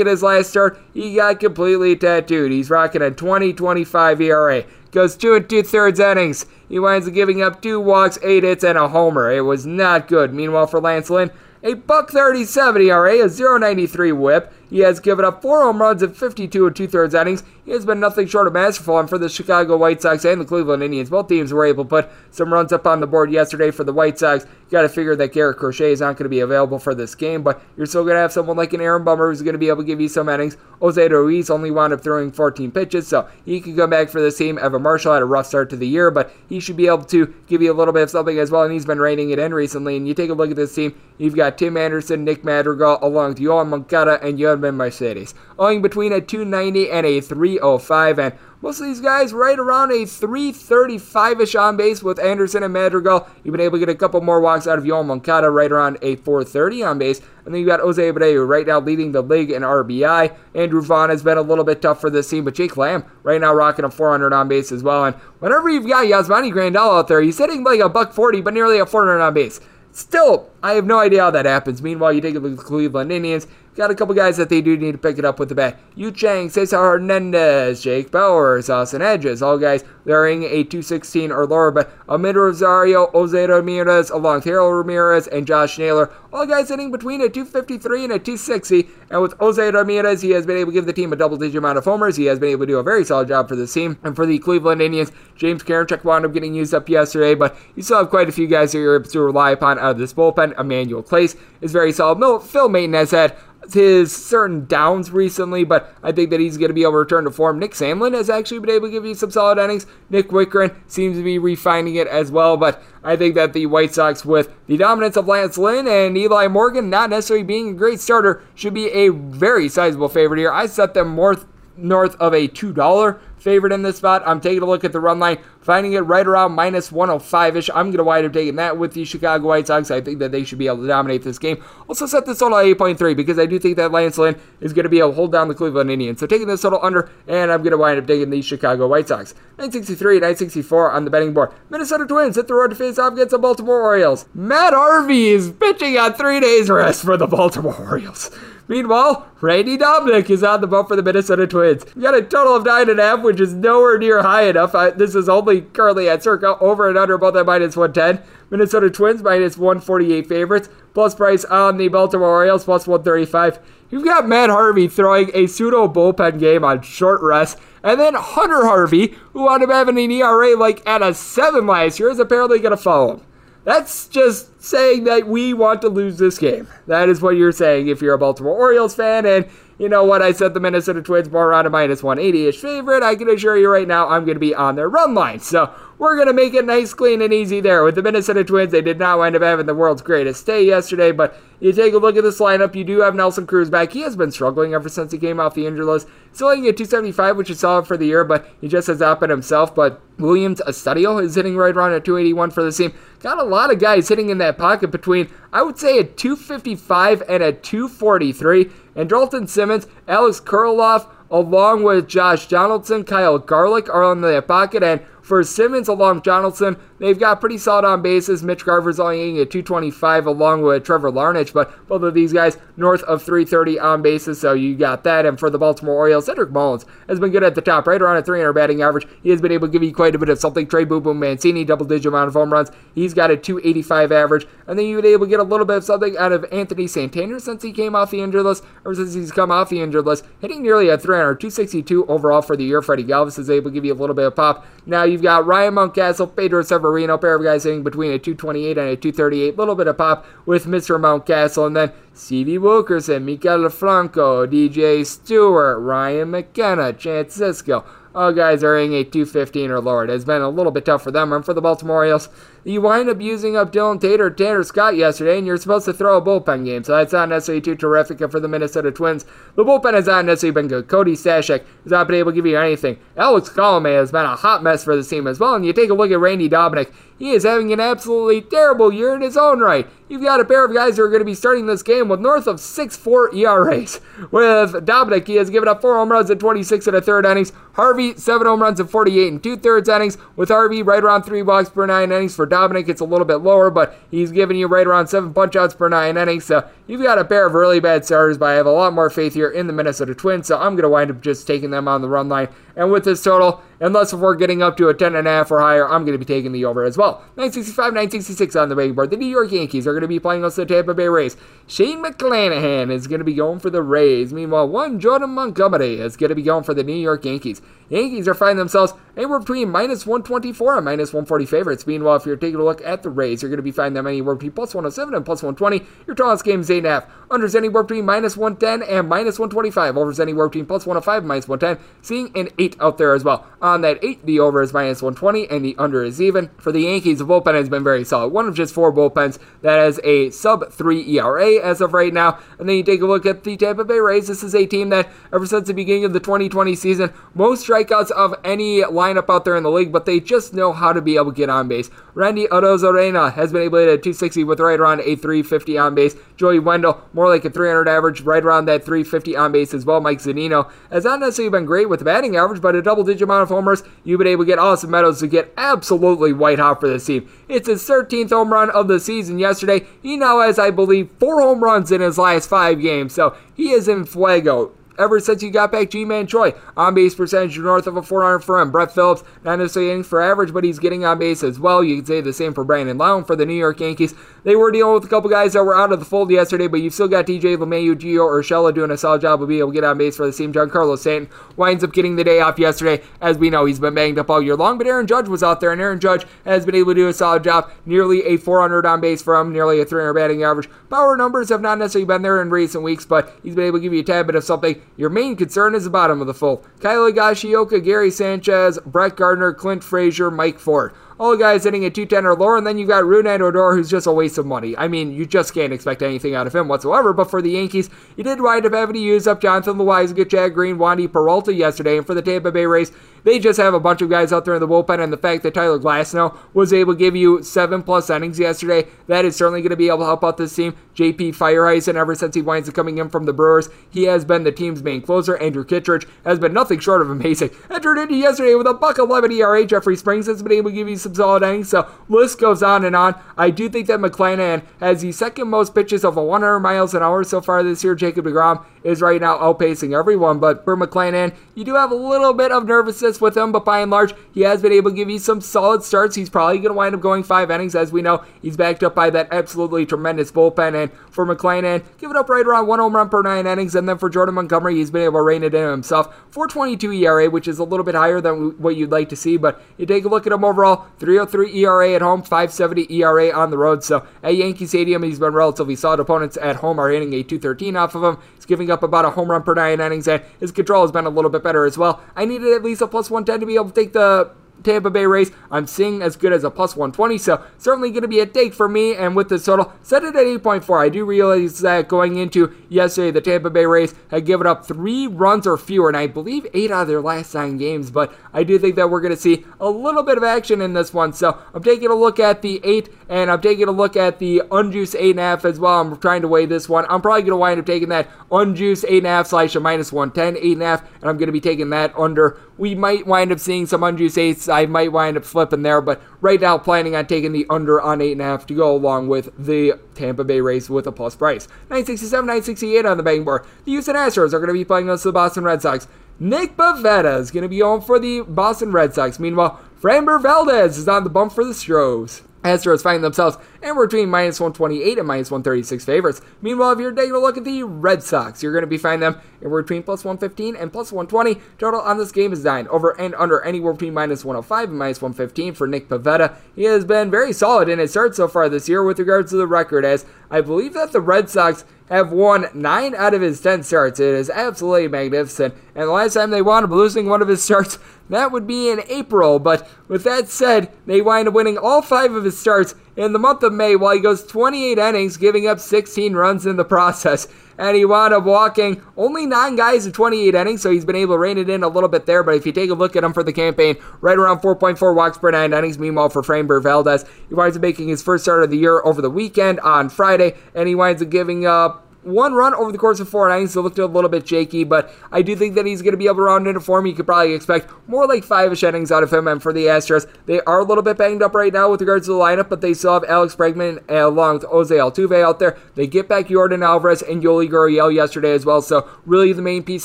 at his last start, he got completely tattooed. He's rocking a 20-25 ERA goes two and two thirds innings. He winds up giving up two walks, eight hits, and a homer. It was not good. Meanwhile, for Lance Lynn, a buck 37 ERA, a 0.93 WHIP. He has given up four home runs in 52 and two thirds innings. He has been nothing short of masterful, and for the Chicago White Sox and the Cleveland Indians, both teams were able to put some runs up on the board yesterday for the White Sox. You got to figure that Garrett Crochet is not going to be available for this game, but you're still going to have someone like an Aaron Bummer who's going to be able to give you some innings. Jose Ruiz only wound up throwing 14 pitches, so he could come back for this team. Evan Marshall had a rough start to the year, but he should be able to give you a little bit of something as well, and he's been reining it in recently. And you take a look at this team, you've got Tim Anderson, Nick Madrigal, along with Yoan Moncada and Yermin Mercedes owing between a 290 and a 305. And most of these guys right around a 335 ish on base with Anderson and Madrigal. You've been able to get a couple more walks out of Yoan Moncada right around a 430 on base. And then you got Jose Abreu right now leading the league in RBI. Andrew Vaughn has been a little bit tough for this team, but Jake Lamb right now rocking a 400 on base as well. And whenever you've got Yasmani Grandal out there, he's hitting like a buck 40, but nearly a 400 on base. Still, I have no idea how that happens. Meanwhile, you take a look at the Cleveland Indians. Got a couple guys that they do need to pick it up with the bat. Yu Chang, Cesar Hernandez, Jake Bauers, Austin Hedges, all guys varying a 216 or lower. But Amed Rosario, Jose Ramirez, along Harold Ramirez and Josh Naylor, all guys sitting between a 253 and a 260. And with Jose Ramirez, he has been able to give the team a double digit amount of homers. He has been able to do a very solid job for the team. And for the Cleveland Indians, James Karinchak wound up getting used up yesterday, but you still have quite a few guys that you're able to rely upon out of this bullpen. Emmanuel Clase is very solid. Phil Maton has had his certain downs recently, but I think that he's going to be able to return to form. Nick Sandlin has actually been able to give you some solid innings. Nick Wittgren seems to be refining it as well, but I think that the White Sox, with the dominance of Lance Lynn and Eli Morgan not necessarily being a great starter, should be a very sizable favorite here. I set them more north of a $2 favorite in this spot. I'm taking a look at the run line, finding it right around minus 105 ish. I'm going to wind up taking that with the Chicago White Sox. I think that they should be able to dominate this game. Also, set this total at 8.3 because I do think that Lance Lynn is going to be able to hold down the Cleveland Indians. So, taking this total under, and I'm going to wind up taking the Chicago White Sox. 963, 964 on the betting board. Minnesota Twins hit the road to face off against the Baltimore Orioles. Matt Harvey is pitching on three days rest for the Baltimore Orioles. Meanwhile, Randy Dobnak is on the boat for the Minnesota Twins. You got a total of nine and a half, which is nowhere near high enough. I, this is only currently at circa over and under both at minus 110. Minnesota Twins minus 148 favorites. Plus price on the Baltimore Orioles plus 135. You've got Matt Harvey throwing a pseudo bullpen game on short rest. And then Hunter Harvey, who wound up having an ERA like at a 7 last year, is apparently going to follow him. That's just saying that we want to lose this game. That is what you're saying if you're a Baltimore Orioles fan. And you know what? I said the Minnesota Twins more around a minus 180 ish favorite. I can assure you right now, I'm going to be on their run line. So we're going to make it nice, clean, and easy there. With the Minnesota Twins, they did not wind up having the world's greatest day yesterday, but you take a look at this lineup, you do have Nelson Cruz back. He has been struggling ever since he came off the injury list. Still hitting at 275, which is solid for the year, but he just has it himself. But Willians Astudillo is hitting right around at 281 for the team. Got a lot of guys hitting in that pocket between, I would say, a 255 and a 243. And Dalton Simmons, Alex Kirilloff, along with Josh Donaldson, Kyle Garlick are on the pocket, and for Simmons along Donaldson, they've got pretty solid on bases. Mitch Garver's only hitting at 225 along with Trevor Larnach, but both of these guys north of 330 on bases, so you got that. And for the Baltimore Orioles, Cedric Mullins has been good at the top, right around a 300 batting average. He has been able to give you quite a bit of something. Trey Boo Boo Mancini, double digit amount of home runs. He's got a 285 average. And then you've been able to get a little bit of something out of Anthony Santander since he came off the injured list, or since he's come off the injured list, hitting nearly a 300, 262 overall for the year. Freddy Galvis is able to give you a little bit of pop. Now you've got Ryan Mountcastle, Pedro Severino, pair of guys hitting between a 228 and a 238. Little bit of pop with Mr. Mountcastle. And then Stevie Wilkerson, Maikel Franco, DJ Stewart, Ryan McKenna, Chance Sisco. All guys are hitting a 215 or lower. It has been a little bit tough for them. And for the Baltimore Orioles, you wind up using up Dylan Tate or Tanner Scott yesterday, and you're supposed to throw a bullpen game, so that's not necessarily too terrific for the Minnesota Twins. The bullpen has not necessarily been good. Cody Stashak has not been able to give you anything. Alex Colomé has been a hot mess for the team as well, and you take a look at Randy Dobnak. He is having an absolutely terrible year in his own right. You've got a pair of guys who are going to be starting this game with north of 6-4 ERAs. With Dobnak, he has given up 4 home runs in 26 and a third innings. Harvey, 7 home runs in 48 and 2 thirds innings. With Harvey, right around 3 walks per 9 innings for Dobnak, it's a little bit lower, but he's giving you right around seven punchouts per nine innings. So you've got a pair of really bad starters, but I have a lot more faith here in the Minnesota Twins. So I'm going to wind up just taking them on the run line. And with this total, unless we're getting up to a 10.5 or higher, I'm going to be taking the over as well. 965, 966 on the betting board. The New York Yankees are going to be playing against the Tampa Bay Rays. Shane McClanahan is going to be going for the Rays. Meanwhile, one Jordan Montgomery is going to be going for the New York Yankees. Yankees are finding themselves anywhere between minus 124 and minus 140 favorites. Meanwhile, if you're taking a look at the Rays, you're going to be finding them anywhere between plus 107 and plus 120. Your tallest game is 8.5. Unders anywhere between minus 110 and minus 125. Overs anywhere between plus 105 and minus 110. Seeing an 8 out there as well. On that 8, the over is minus 120 and the under is even. For the Yankees, the bullpen has been very solid. One of just four bullpens that has a sub 3 ERA as of right now. And then you take a look at the Tampa Bay Rays. This is a team that, ever since the beginning of the 2020 season, most strikeouts of any lineup out there in the league, but they just know how to be able to get on base. Randy Arozarena has been able to hit a 260 with right around a 350 on base. Joey Wendle, more like a 300 average, right around that 350 on base as well. Mike Zunino has not necessarily been great with the batting average, but a double digit amount of homers. You've been able to get Austin Meadows to get absolutely white hot for this team. It's his 13th home run of the season yesterday. He now has, I believe, four home runs in his last five games, so he is in fuego ever since you got back Ji-Man Choi. On base percentage north of a 400 for him. Brett Phillips, not necessarily for average, but he's getting on base as well. You can say the same for Brandon Lowe for the New York Yankees. They were dealing with a couple guys that were out of the fold yesterday, but you've still got DJ LeMahieu, Gio Urshela doing a solid job of being able to get on base for the team. Giancarlo Stanton winds up getting the day off yesterday. As we know, he's been banged up all year long, but Aaron Judge was out there, and Aaron Judge has been able to do a solid job. Nearly a 400 on base for him, nearly a 300 batting average. Power numbers have not necessarily been there in recent weeks, but he's been able to give you a tad bit of something. Your main concern is the bottom of the fold. Kyle Higashioka, Gary Sanchez, Brett Gardner, Clint Frazier, Mike Ford. Oh, All the guys hitting at 210 or lower, and then you've got Rougned Odor, who's just a waste of money. I mean, you just can't expect anything out of him whatsoever. But for the Yankees, you did wind up having to use up Jonathan Loáisiga, Chad Green, Wandy Peralta yesterday, and for the Tampa Bay Rays, they just have a bunch of guys out there in the bullpen, and the fact that Tyler Glasnow was able to give you seven plus innings yesterday, that is certainly going to be able to help out this team. JP Feyereisen, ever since he winds up coming in from the Brewers, he has been the team's main closer. Andrew Kittredge has been nothing short of amazing. Entered into yesterday with a buck 11 ERA. Jeffrey Springs has been able to give you innings. So list goes on and on. I do think that McClanahan has the second most pitches over 100 miles an hour so far this year. Jacob DeGrom is right now outpacing everyone. But for McClanahan, you do have a little bit of nervousness with him, but by and large, he has been able to give you some solid starts. He's probably going to wind up going five innings. As we know, he's backed up by that absolutely tremendous bullpen. And for McClanahan, give it up right around one home run per nine innings. And then for Jordan Montgomery, he's been able to rein it in himself. 422 ERA, which is a little bit higher than what you'd like to see. But you take a look at him overall 303 ERA at home, 570 ERA on the road. So at Yankee Stadium, he's been relatively solid. Opponents at home are hitting a 213 off of him. He's giving up about a home run per nine innings, and his control has been a little bit better as well. I needed at least a plus 110 to be able to take the Tampa Bay Rays. I'm seeing as good as a plus 120, so certainly going to be a take for me. And with this total, set it at 8.4. I do realize that going into yesterday, the Tampa Bay Rays had given up three runs or fewer, and I believe eight out of their last nine games. But I do think that we're going to see a little bit of action in this one. So I'm taking a look at the eight, and I'm taking a look at the unjuiced eight and a half as well. I'm trying to weigh this one. I'm probably going to wind up taking that unjuiced eight and a half slash a minus 110, eight and a half, and I'm going to be taking that under. We might wind up seeing some unjuiced eights. I might wind up flipping there, but right now planning on taking the under on 8.5 to go along with the Tampa Bay Rays with a plus price. 967, 968 on the betting board. The Houston Astros are going to be playing against the Boston Red Sox. Nick Pivetta is going to be on for the Boston Red Sox. Meanwhile, Framber Valdez is on the bump for the Stros. Astros find themselves anywhere between minus 128 and minus 136 favorites. Meanwhile, if you're taking a look at the Red Sox, you're going to be finding them anywhere between plus 115 and plus 120. Total on this game is 9. Over and under anywhere between minus 105 and minus 115 for Nick Pivetta. He has been very solid in his start so far this year with regards to the record, as I believe that the Red Sox have won 9 out of his 10 starts. It is absolutely magnificent. And the last time they wound up losing one of his starts, that would be in April. But with that said, they wind up winning all five of his starts in the month of May while he goes 28 innings, giving up 16 runs in the process. And he wound up walking only nine guys in 28 innings, so he's been able to rein it in a little bit there. But if you take a look at him for the campaign, right around 4.4 walks per nine innings. Meanwhile, for Framber Valdez, he winds up making his first start of the year over the weekend on Friday, and he winds up giving up one run over the course of four innings, so looked a little bit shaky, but I do think that he's going to be able to round into form. You could probably expect more like five-ish innings out of him. And for the Astros, they are a little bit banged up right now with regards to the lineup, but they still have Alex Bregman along with Jose Altuve out there. They get back Yordan Alvarez and Yuli Gurriel yesterday as well, so really the main piece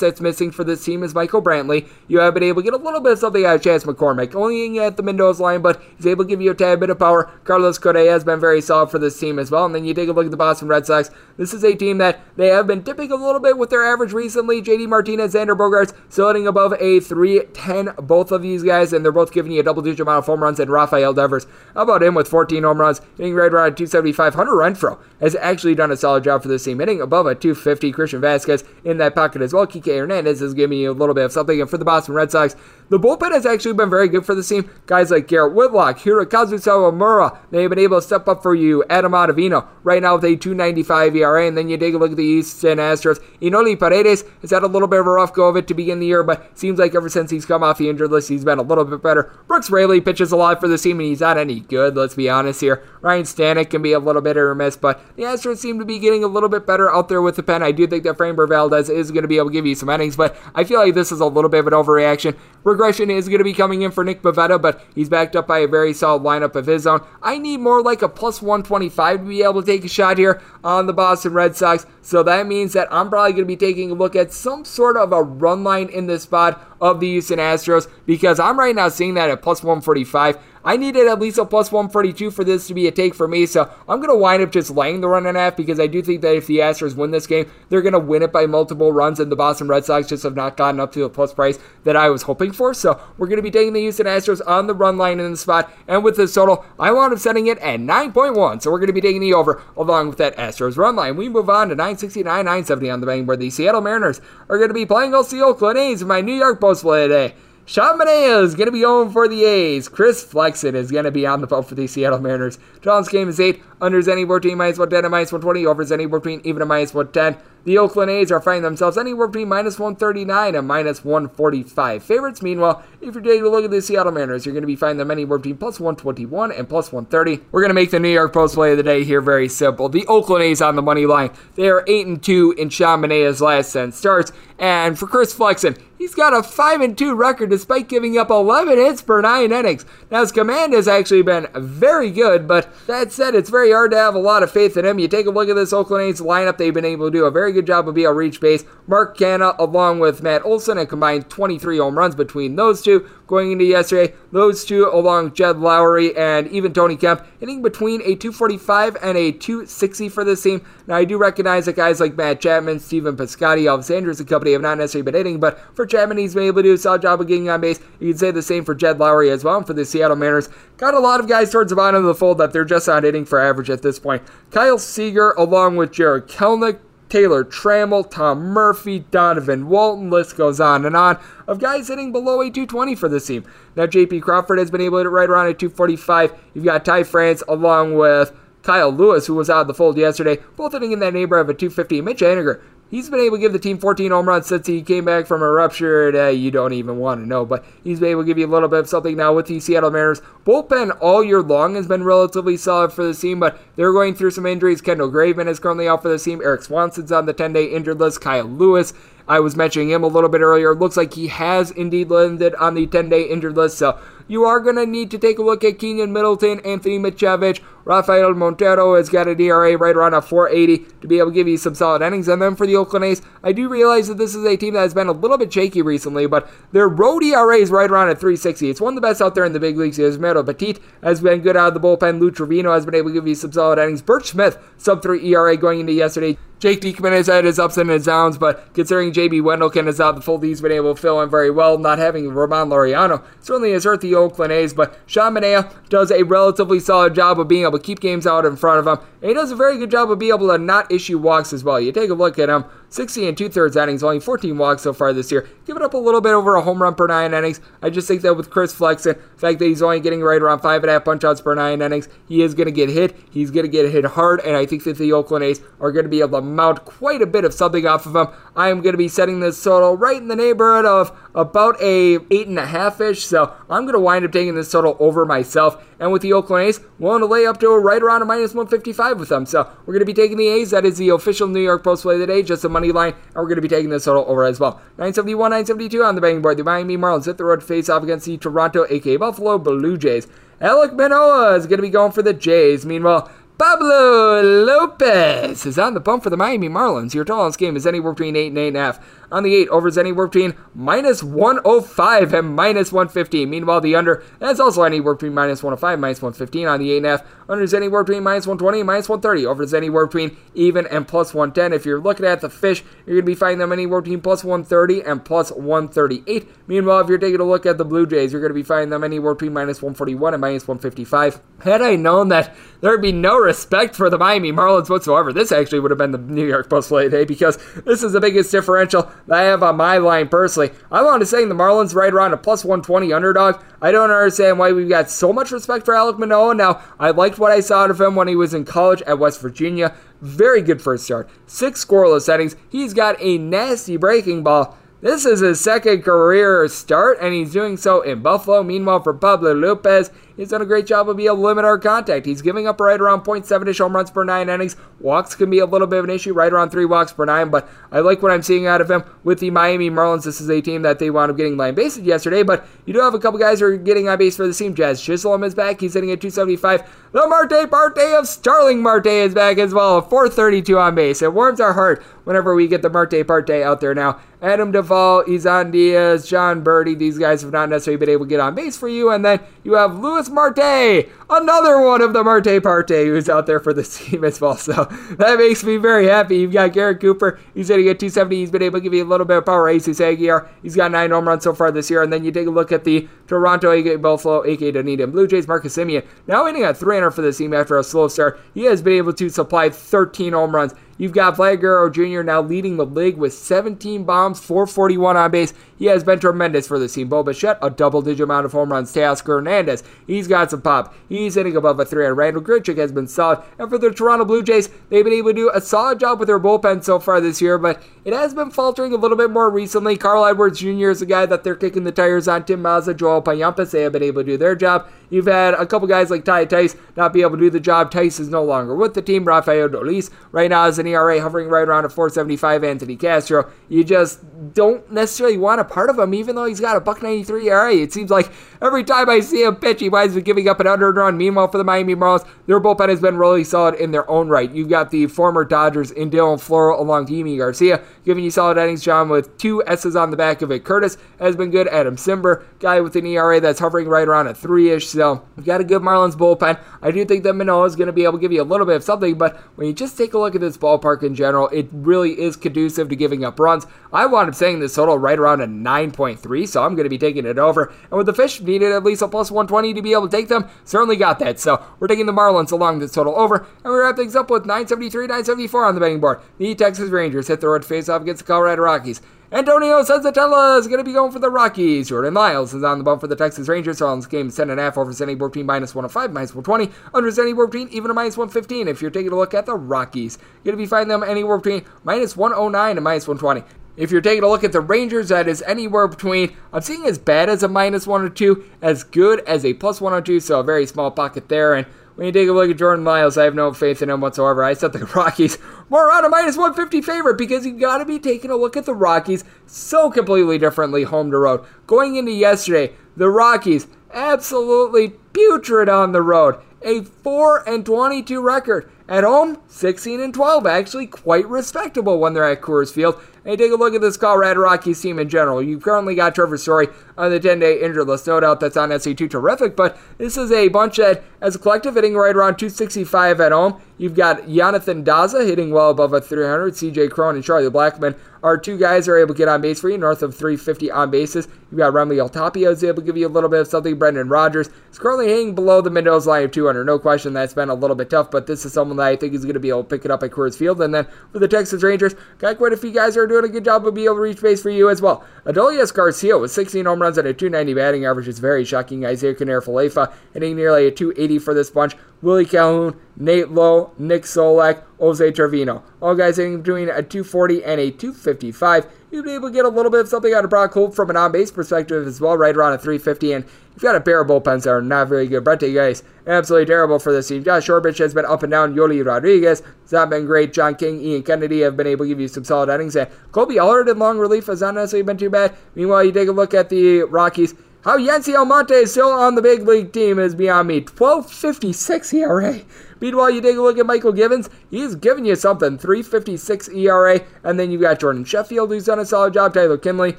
that's missing for this team is Michael Brantley. You have been able to get a little bit of something out of Chas McCormick, only at the Mendoza line, but he's able to give you a tad bit of power. Carlos Correa has been very solid for this team as well. And then you take a look at the Boston Red Sox. This is a team that they have been dipping a little bit with their average recently. JD Martinez, Xander Bogaerts, still hitting above a 310, both of these guys, and they're both giving you a double digit amount of home runs. And Rafael Devers, how about him with 14 home runs, hitting right around 275? Hunter Renfroe has actually done a solid job for this team, hitting above a 250. Christian Vasquez in that pocket as well. Kike Hernandez is giving you a little bit of something. And for the Boston Red Sox, the bullpen has actually been very good for the team. Guys like Garrett Whitlock, Hirokazu Sawamura, they've been able to step up for you. Adam Ottavino, right now with a 295 ERA. And then you take a look at the Houston Astros. Enoli Paredes has had a little bit of a rough go of it to begin the year, but seems like ever since he's come off the injured list, he's been a little bit better. Brooks Raley pitches a lot for the team, and he's not any good, let's be honest here. Ryan Stanek can be a little bit a miss, but the Astros seem to be getting a little bit better out there with the pen. I do think that Framber Valdez is going to be able to give you some innings, but I feel like this is a little bit of an overreaction. Regression is going to be coming in for Nick Pivetta, but he's backed up by a very solid lineup of his own. I need more like a plus 125 to be able to take a shot here on the Boston Red Sox. So that means that I'm probably going to be taking a look at some sort of a run line in this spot of the Houston Astros because I'm right now seeing that at plus 145. I needed at least a plus 142 for this to be a take for me, so I'm going to wind up just laying the run and a half because I do think that if the Astros win this game, they're going to win it by multiple runs, and the Boston Red Sox just have not gotten up to the plus price that I was hoping for. So we're going to be taking the Houston Astros on the run line in the spot, and with this total, I wound up setting it at 9.1, so we're going to be taking the over along with that Astros run line. We move on to 969, 970 on the betting where the Seattle Mariners are going to be playing against the Oakland A's in my New York Post play today. Sean Manaea is going to be on for the A's. Chris Flexen is going to be on the boat for the Seattle Mariners. John's game is 8. Unders anywhere between minus 110 and minus 120. Overs anywhere between even and minus 110. The Oakland A's are finding themselves anywhere between minus 139 and minus 145 favorites. Meanwhile, if you're taking a look at the Seattle Mariners, you're going to be finding them anywhere between plus 121 and plus 130. We're going to make the New York Post play of the day here very simple. The Oakland A's on the money line. They are 8 and 2 in Manaea's last 10 starts. And for Chris Flexen, he's got a 5 and 2 record despite giving up 11 hits per 9 innings. Now, his command has actually been very good, but that said, it's very hard to have a lot of faith in him. You take a look at this Oakland A's lineup, they've been able to do a very good job of being to reach base. Mark Canha, along with Matt Olson, and combined 23 home runs between those two going into yesterday. Those two, along Jed Lowrie and even Tony Kemp, hitting between a 245 and a 260 for this team. Now, I do recognize that guys like Matt Chapman, Stephen Piscotty, Elvis Andrus, and company have not necessarily been hitting, but for Chapman, he's been able to do a solid job of getting on base. You can say the same for Jed Lowrie as well. And for the Seattle Mariners, got a lot of guys towards the bottom of the fold that they're just not hitting for average at this point. Kyle Seager, along with Jarred Kelenic, Taylor Trammell, Tom Murphy, Donovan Walton, list goes on and on of guys hitting below a 220 for this team. Now, JP Crawford has been able to right around a 245. You've got Ty France along with Kyle Lewis, who was out of the fold yesterday, both hitting in that neighborhood of a 250. Mitch Haniger He's been able to give the team 14 home runs since he came back from a rupture that you don't even want to know. But he's been able to give you a little bit of something now with the Seattle Mariners. Bullpen all year long has been relatively solid for the team, but they're going through some injuries. Kendall Graveman is currently out for the team. Erik Swanson's on the 10 day injured list. Kyle Lewis I was mentioning him a little bit earlier. Looks like he has indeed landed on the 10 day injured list. So you are going to need to take a look at Keynan Middleton, Anthony Misiewicz, Rafael Montero has got an ERA right around a 480 to be able to give you some solid innings. And then for the Oakland A's, I do realize that this is a team that has been a little bit shaky recently, but their road ERA is right around at 360. It's one of the best out there in the big leagues. Yusmeiro Petit has been good out of the bullpen. Lou Trivino has been able to give you some solid innings. Burch Smith, sub 3 ERA going into yesterday. Jake Diekman has had his ups and his downs, but considering JB Wendelken is out the full he's been able to fill in very well. Not having Ramon Laureano certainly has hurt the Oakland A's, but Sean Manaea does a relatively solid job of being able to keep games out in front of him, and he does a very good job of being able to not issue walks as well. You take a look at him, 60 and two thirds innings, only 14 walks so far this year. Giving up a little bit over a home run per nine innings. I just think that with Chris Flexen, the fact that he's only getting right around five and a half punch outs per nine innings, he is going to get hit. He's going to get hit hard, and I think that the Oakland A's are going to be able to mount quite a bit of something off of him. I am going to be setting this total right in the neighborhood of about a eight and a half ish. So I'm going to wind up taking this total over myself. And with the Oakland A's, willing to lay up to a right around a minus 155 with them. So we're going to be taking the A's. That is the official New York Post play of the day, just a money line. And we're going to be taking this total over as well. 971, 972 on the betting board. The Miami Marlins hit the road to face off against the Toronto, aka Buffalo Blue Jays. Alek Manoah is going to be going for the Jays. Meanwhile, Pablo Lopez is on the bump for the Miami Marlins. Your total on this game is anywhere between 8 and 8.5 on the 8. Over is anywhere between minus 105 and minus 115. Meanwhile, the under, that's also anywhere between minus 105 minus 115 on the 8.5. Under is anywhere between minus 120 and minus 130. Over is anywhere between even and plus 110. If you're looking at the fish, you're going to be finding them anywhere between plus 130 and plus 138. Meanwhile, if you're taking a look at the Blue Jays, you're going to be finding them anywhere between minus 141 and minus 155. Had I known that there would be no respect for the Miami Marlins whatsoever, this actually would have been the New York Post play today because this is the biggest differential I have on my line personally. I want to say the Marlins right around a plus 120 underdog. I don't understand why we've got so much respect for Alek Manoah. Now, I liked what I saw out of him when he was in college at West Virginia. Very good first start. Six scoreless innings. He's got a nasty breaking ball. This is his second career start, and he's doing so in Buffalo. Meanwhile, for Pablo Lopez, He's done a great job of being able to limit our contact. He's giving up right around 0.7ish home runs per nine innings. Walks can be a little bit of an issue, right around three walks per nine, but I like what I'm seeing out of him with the Miami Marlins. This is a team that they wound up getting line bases yesterday, but you do have a couple guys who are getting on base for the team. Jazz Chisholm is back. He's hitting at 275. The Marte Parte of Starling Marte is back as well. 432 on base. It warms our heart whenever we get the Marte Parte out there now. Adam Duvall, Isan Diaz, Jon Berti, these guys have not necessarily been able to get on base for you. And then you have Luis Marte, another one of the Marte Parte who's out there for the team as well. So that makes me very happy. You've got Garrett Cooper. He's hitting at 270. He's been able to give you a little bit of power. Jesus Aguilar. He's got nine home runs so far this year. And then you take a look at the Toronto, aka Buffalo, aka Dunedin Blue Jays. Marcus Semien, now hitting at 300 for the team after a slow start. He has been able to supply 13 home runs You've got Vlad Guerrero Jr. now leading the league with 17 bombs, 441 on base. He has been tremendous for this team. Bo Bichette, a double digit amount of home runs. Teoscar Hernandez, he's got some pop. He's hitting above a 300. Randall Grichuk has been solid. And for the Toronto Blue Jays, they've been able to do a solid job with their bullpen so far this year, but it has been faltering a little bit more recently. Carl Edwards Jr. is a guy that they're kicking the tires on. Tim Mayza, Joel Payamps, they have been able to do their job. You've had a couple guys like Ty Tice not be able to do the job. Tice is no longer with the team. Rafael Dolis right now is an ERA hovering right around a 475. Anthony Castro, you just don't necessarily want a part of him, even though he's got a buck 93 ERA. It seems like every time I see him pitch, he winds up giving up an under run. Meanwhile, for the Miami Marlins, their bullpen has been really solid in their own right. You've got the former Dodgers in Dylan Floro along Yimi Garcia, giving you solid innings. John with two S's on the back of it. Curtiss has been good. Adam Cimber, guy with an ERA that's hovering right around a three ish. So we've got a good Marlins bullpen. I do think that Manoah is going to be able to give you a little bit of something, but when you just take a look at this ballpark in general, it really is conducive to giving up runs. I wound up saying this total right around a 9.3, so I'm going to be taking it over. And with the fish needed at least a plus 120 to be able to take them, certainly got that. So we're taking the Marlins along this total over, and we wrap things up with 973, 974 on the betting board. The Texas Rangers hit the road face off against the Colorado Rockies. Antonio Senzatela is going to be going for the Rockies. Jordan Lyles is on the bump for the Texas Rangers. On this game, 10.5 over Sandy board between minus 105, minus 120. Under Sandy board between even a minus 115. If you're taking a look at the Rockies, you're going to be finding them anywhere between minus 109 and minus 120. If you're taking a look at the Rangers, that is anywhere between, I'm seeing as bad as a minus 1 or 2, as good as a plus 1 or 2, so a very small pocket there. And when you take a look at Jordan Lyles, I have no faith in him whatsoever. I set the Rockies more around a minus 150 favorite because you've got to be taking a look at the Rockies so completely differently home to road. Going into yesterday, the Rockies absolutely putrid on the road. A 4 and 22 record. At home, 16 and 12, actually quite respectable when they're at Coors Field. And you take a look at this Colorado Rockies team in general. You've currently got Trevor Story on the 10 day injured list. No doubt that's on SC2 terrific, but this is a bunch that, as a collective, hitting right around 265 at home. You've got Yonathan Daza hitting well above a 300. CJ Cron and Charlie Blackmon are two guys that are able to get on base for you, north of 350 on bases. You've got Raimel Tapia is able to give you a little bit of something. Brendan Rodgers is currently hanging below the Mendoza line of 200. No question that's been a little bit tough, but this is someone that I think is going to be able to pick it up at Coors Field. And then for the Texas Rangers, got quite a few guys that are doing a good job of being able to reach base for you as well. Adolis Garcia with 16 home runs and a 290 batting average is very shocking. Isaiah Kiner-Falefa hitting nearly a 280 for this bunch. Willie Calhoun, Nate Lowe, Nick Solak, Jose Trevino. All guys hitting between a 240 and a 255. You'd be able to get a little bit of something out of Brock Holt from an on base perspective as well, right around a 350. And you've got a pair of bullpens that are not very good. Brett guys, absolutely terrible for this team. Josh Orbich has been up and down. Joely Rodriguez has not been great. John King, Ian Kennedy have been able to give you some solid innings. And Kolby Allard in long relief has not necessarily been too bad. Meanwhile, you take a look at the Rockies. How Yency Almonte is still on the big league team is beyond me. 12.56 ERA. Meanwhile, you take a look at Mychal Givens. He's giving you something. 3.56 ERA. And then you've got Jordan Sheffield, who's done a solid job. Tyler Kinley.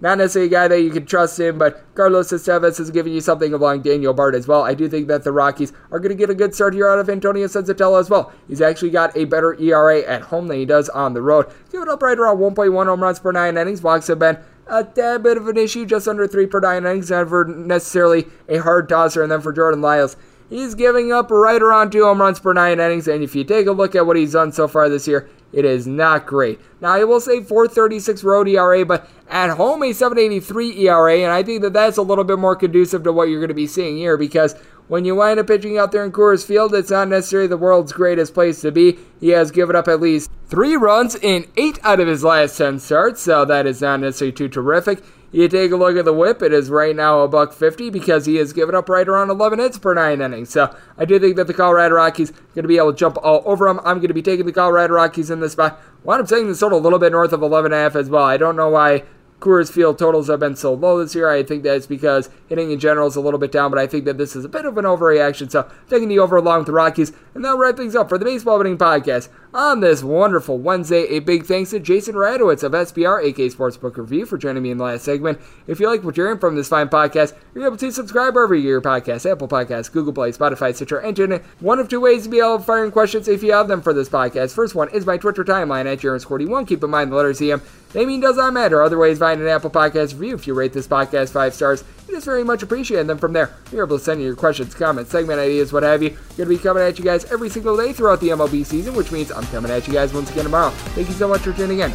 Not necessarily a guy that you can trust in, but Carlos Estevez is giving you something along Daniel Bard as well. I do think that the Rockies are going to get a good start here out of Antonio Senzatela as well. He's actually got a better ERA at home than he does on the road. Give it up right around 1.1 home runs per nine innings. Walks have been a tad bit of an issue, just under three per nine innings. Never necessarily a hard tosser. And then for Jordan Lyles, he's giving up right around two home runs per nine innings. And if you take a look at what he's done so far this year, it is not great. Now, I will say 436 road ERA, but at home a 783 ERA, and I think that that's a little bit more conducive to what you're going to be seeing here because when you wind up pitching out there in Coors Field, it's not necessarily the world's greatest place to be. He has given up at least three runs in eight out of his last 10 starts, so that is not necessarily too terrific. You take a look at the whip, it is right now a buck 50 because he has given up right around 11 hits per nine innings. So I do think that the Colorado Rockies are going to be able to jump all over him. I'm going to be taking the Colorado Rockies in this spot. Wind up taking this total a little bit north of 11.5 as well. I don't know why Coors Field totals have been so low this year. I think that's because hitting in general is a little bit down, but I think that this is a bit of an overreaction. So taking the over along with the Rockies, and that'll wrap things up for the Baseball Betting Podcast on this wonderful Wednesday. A big thanks to Jason Radowitz of SBR, AK Sportsbook Review, for joining me in the last segment. If you like what you're hearing from this fine podcast, you're able to subscribe wherever you your podcast Apple Podcasts, Google Play, Spotify, Stitcher, and TuneIn. One of two ways to be able to in questions if you have them for this podcast. First one is my Twitter timeline at Jaron41. Keep in mind the letters EM Naming does not matter. Other ways, find an Apple Podcast review if you rate this podcast five stars. It is very much appreciated. And then from there, you're able to send in your questions, comments, segment ideas, what have you. Going to be coming at you guys every single day throughout the MLB season, which means I'm coming at you guys once again tomorrow. Thank you so much for tuning in.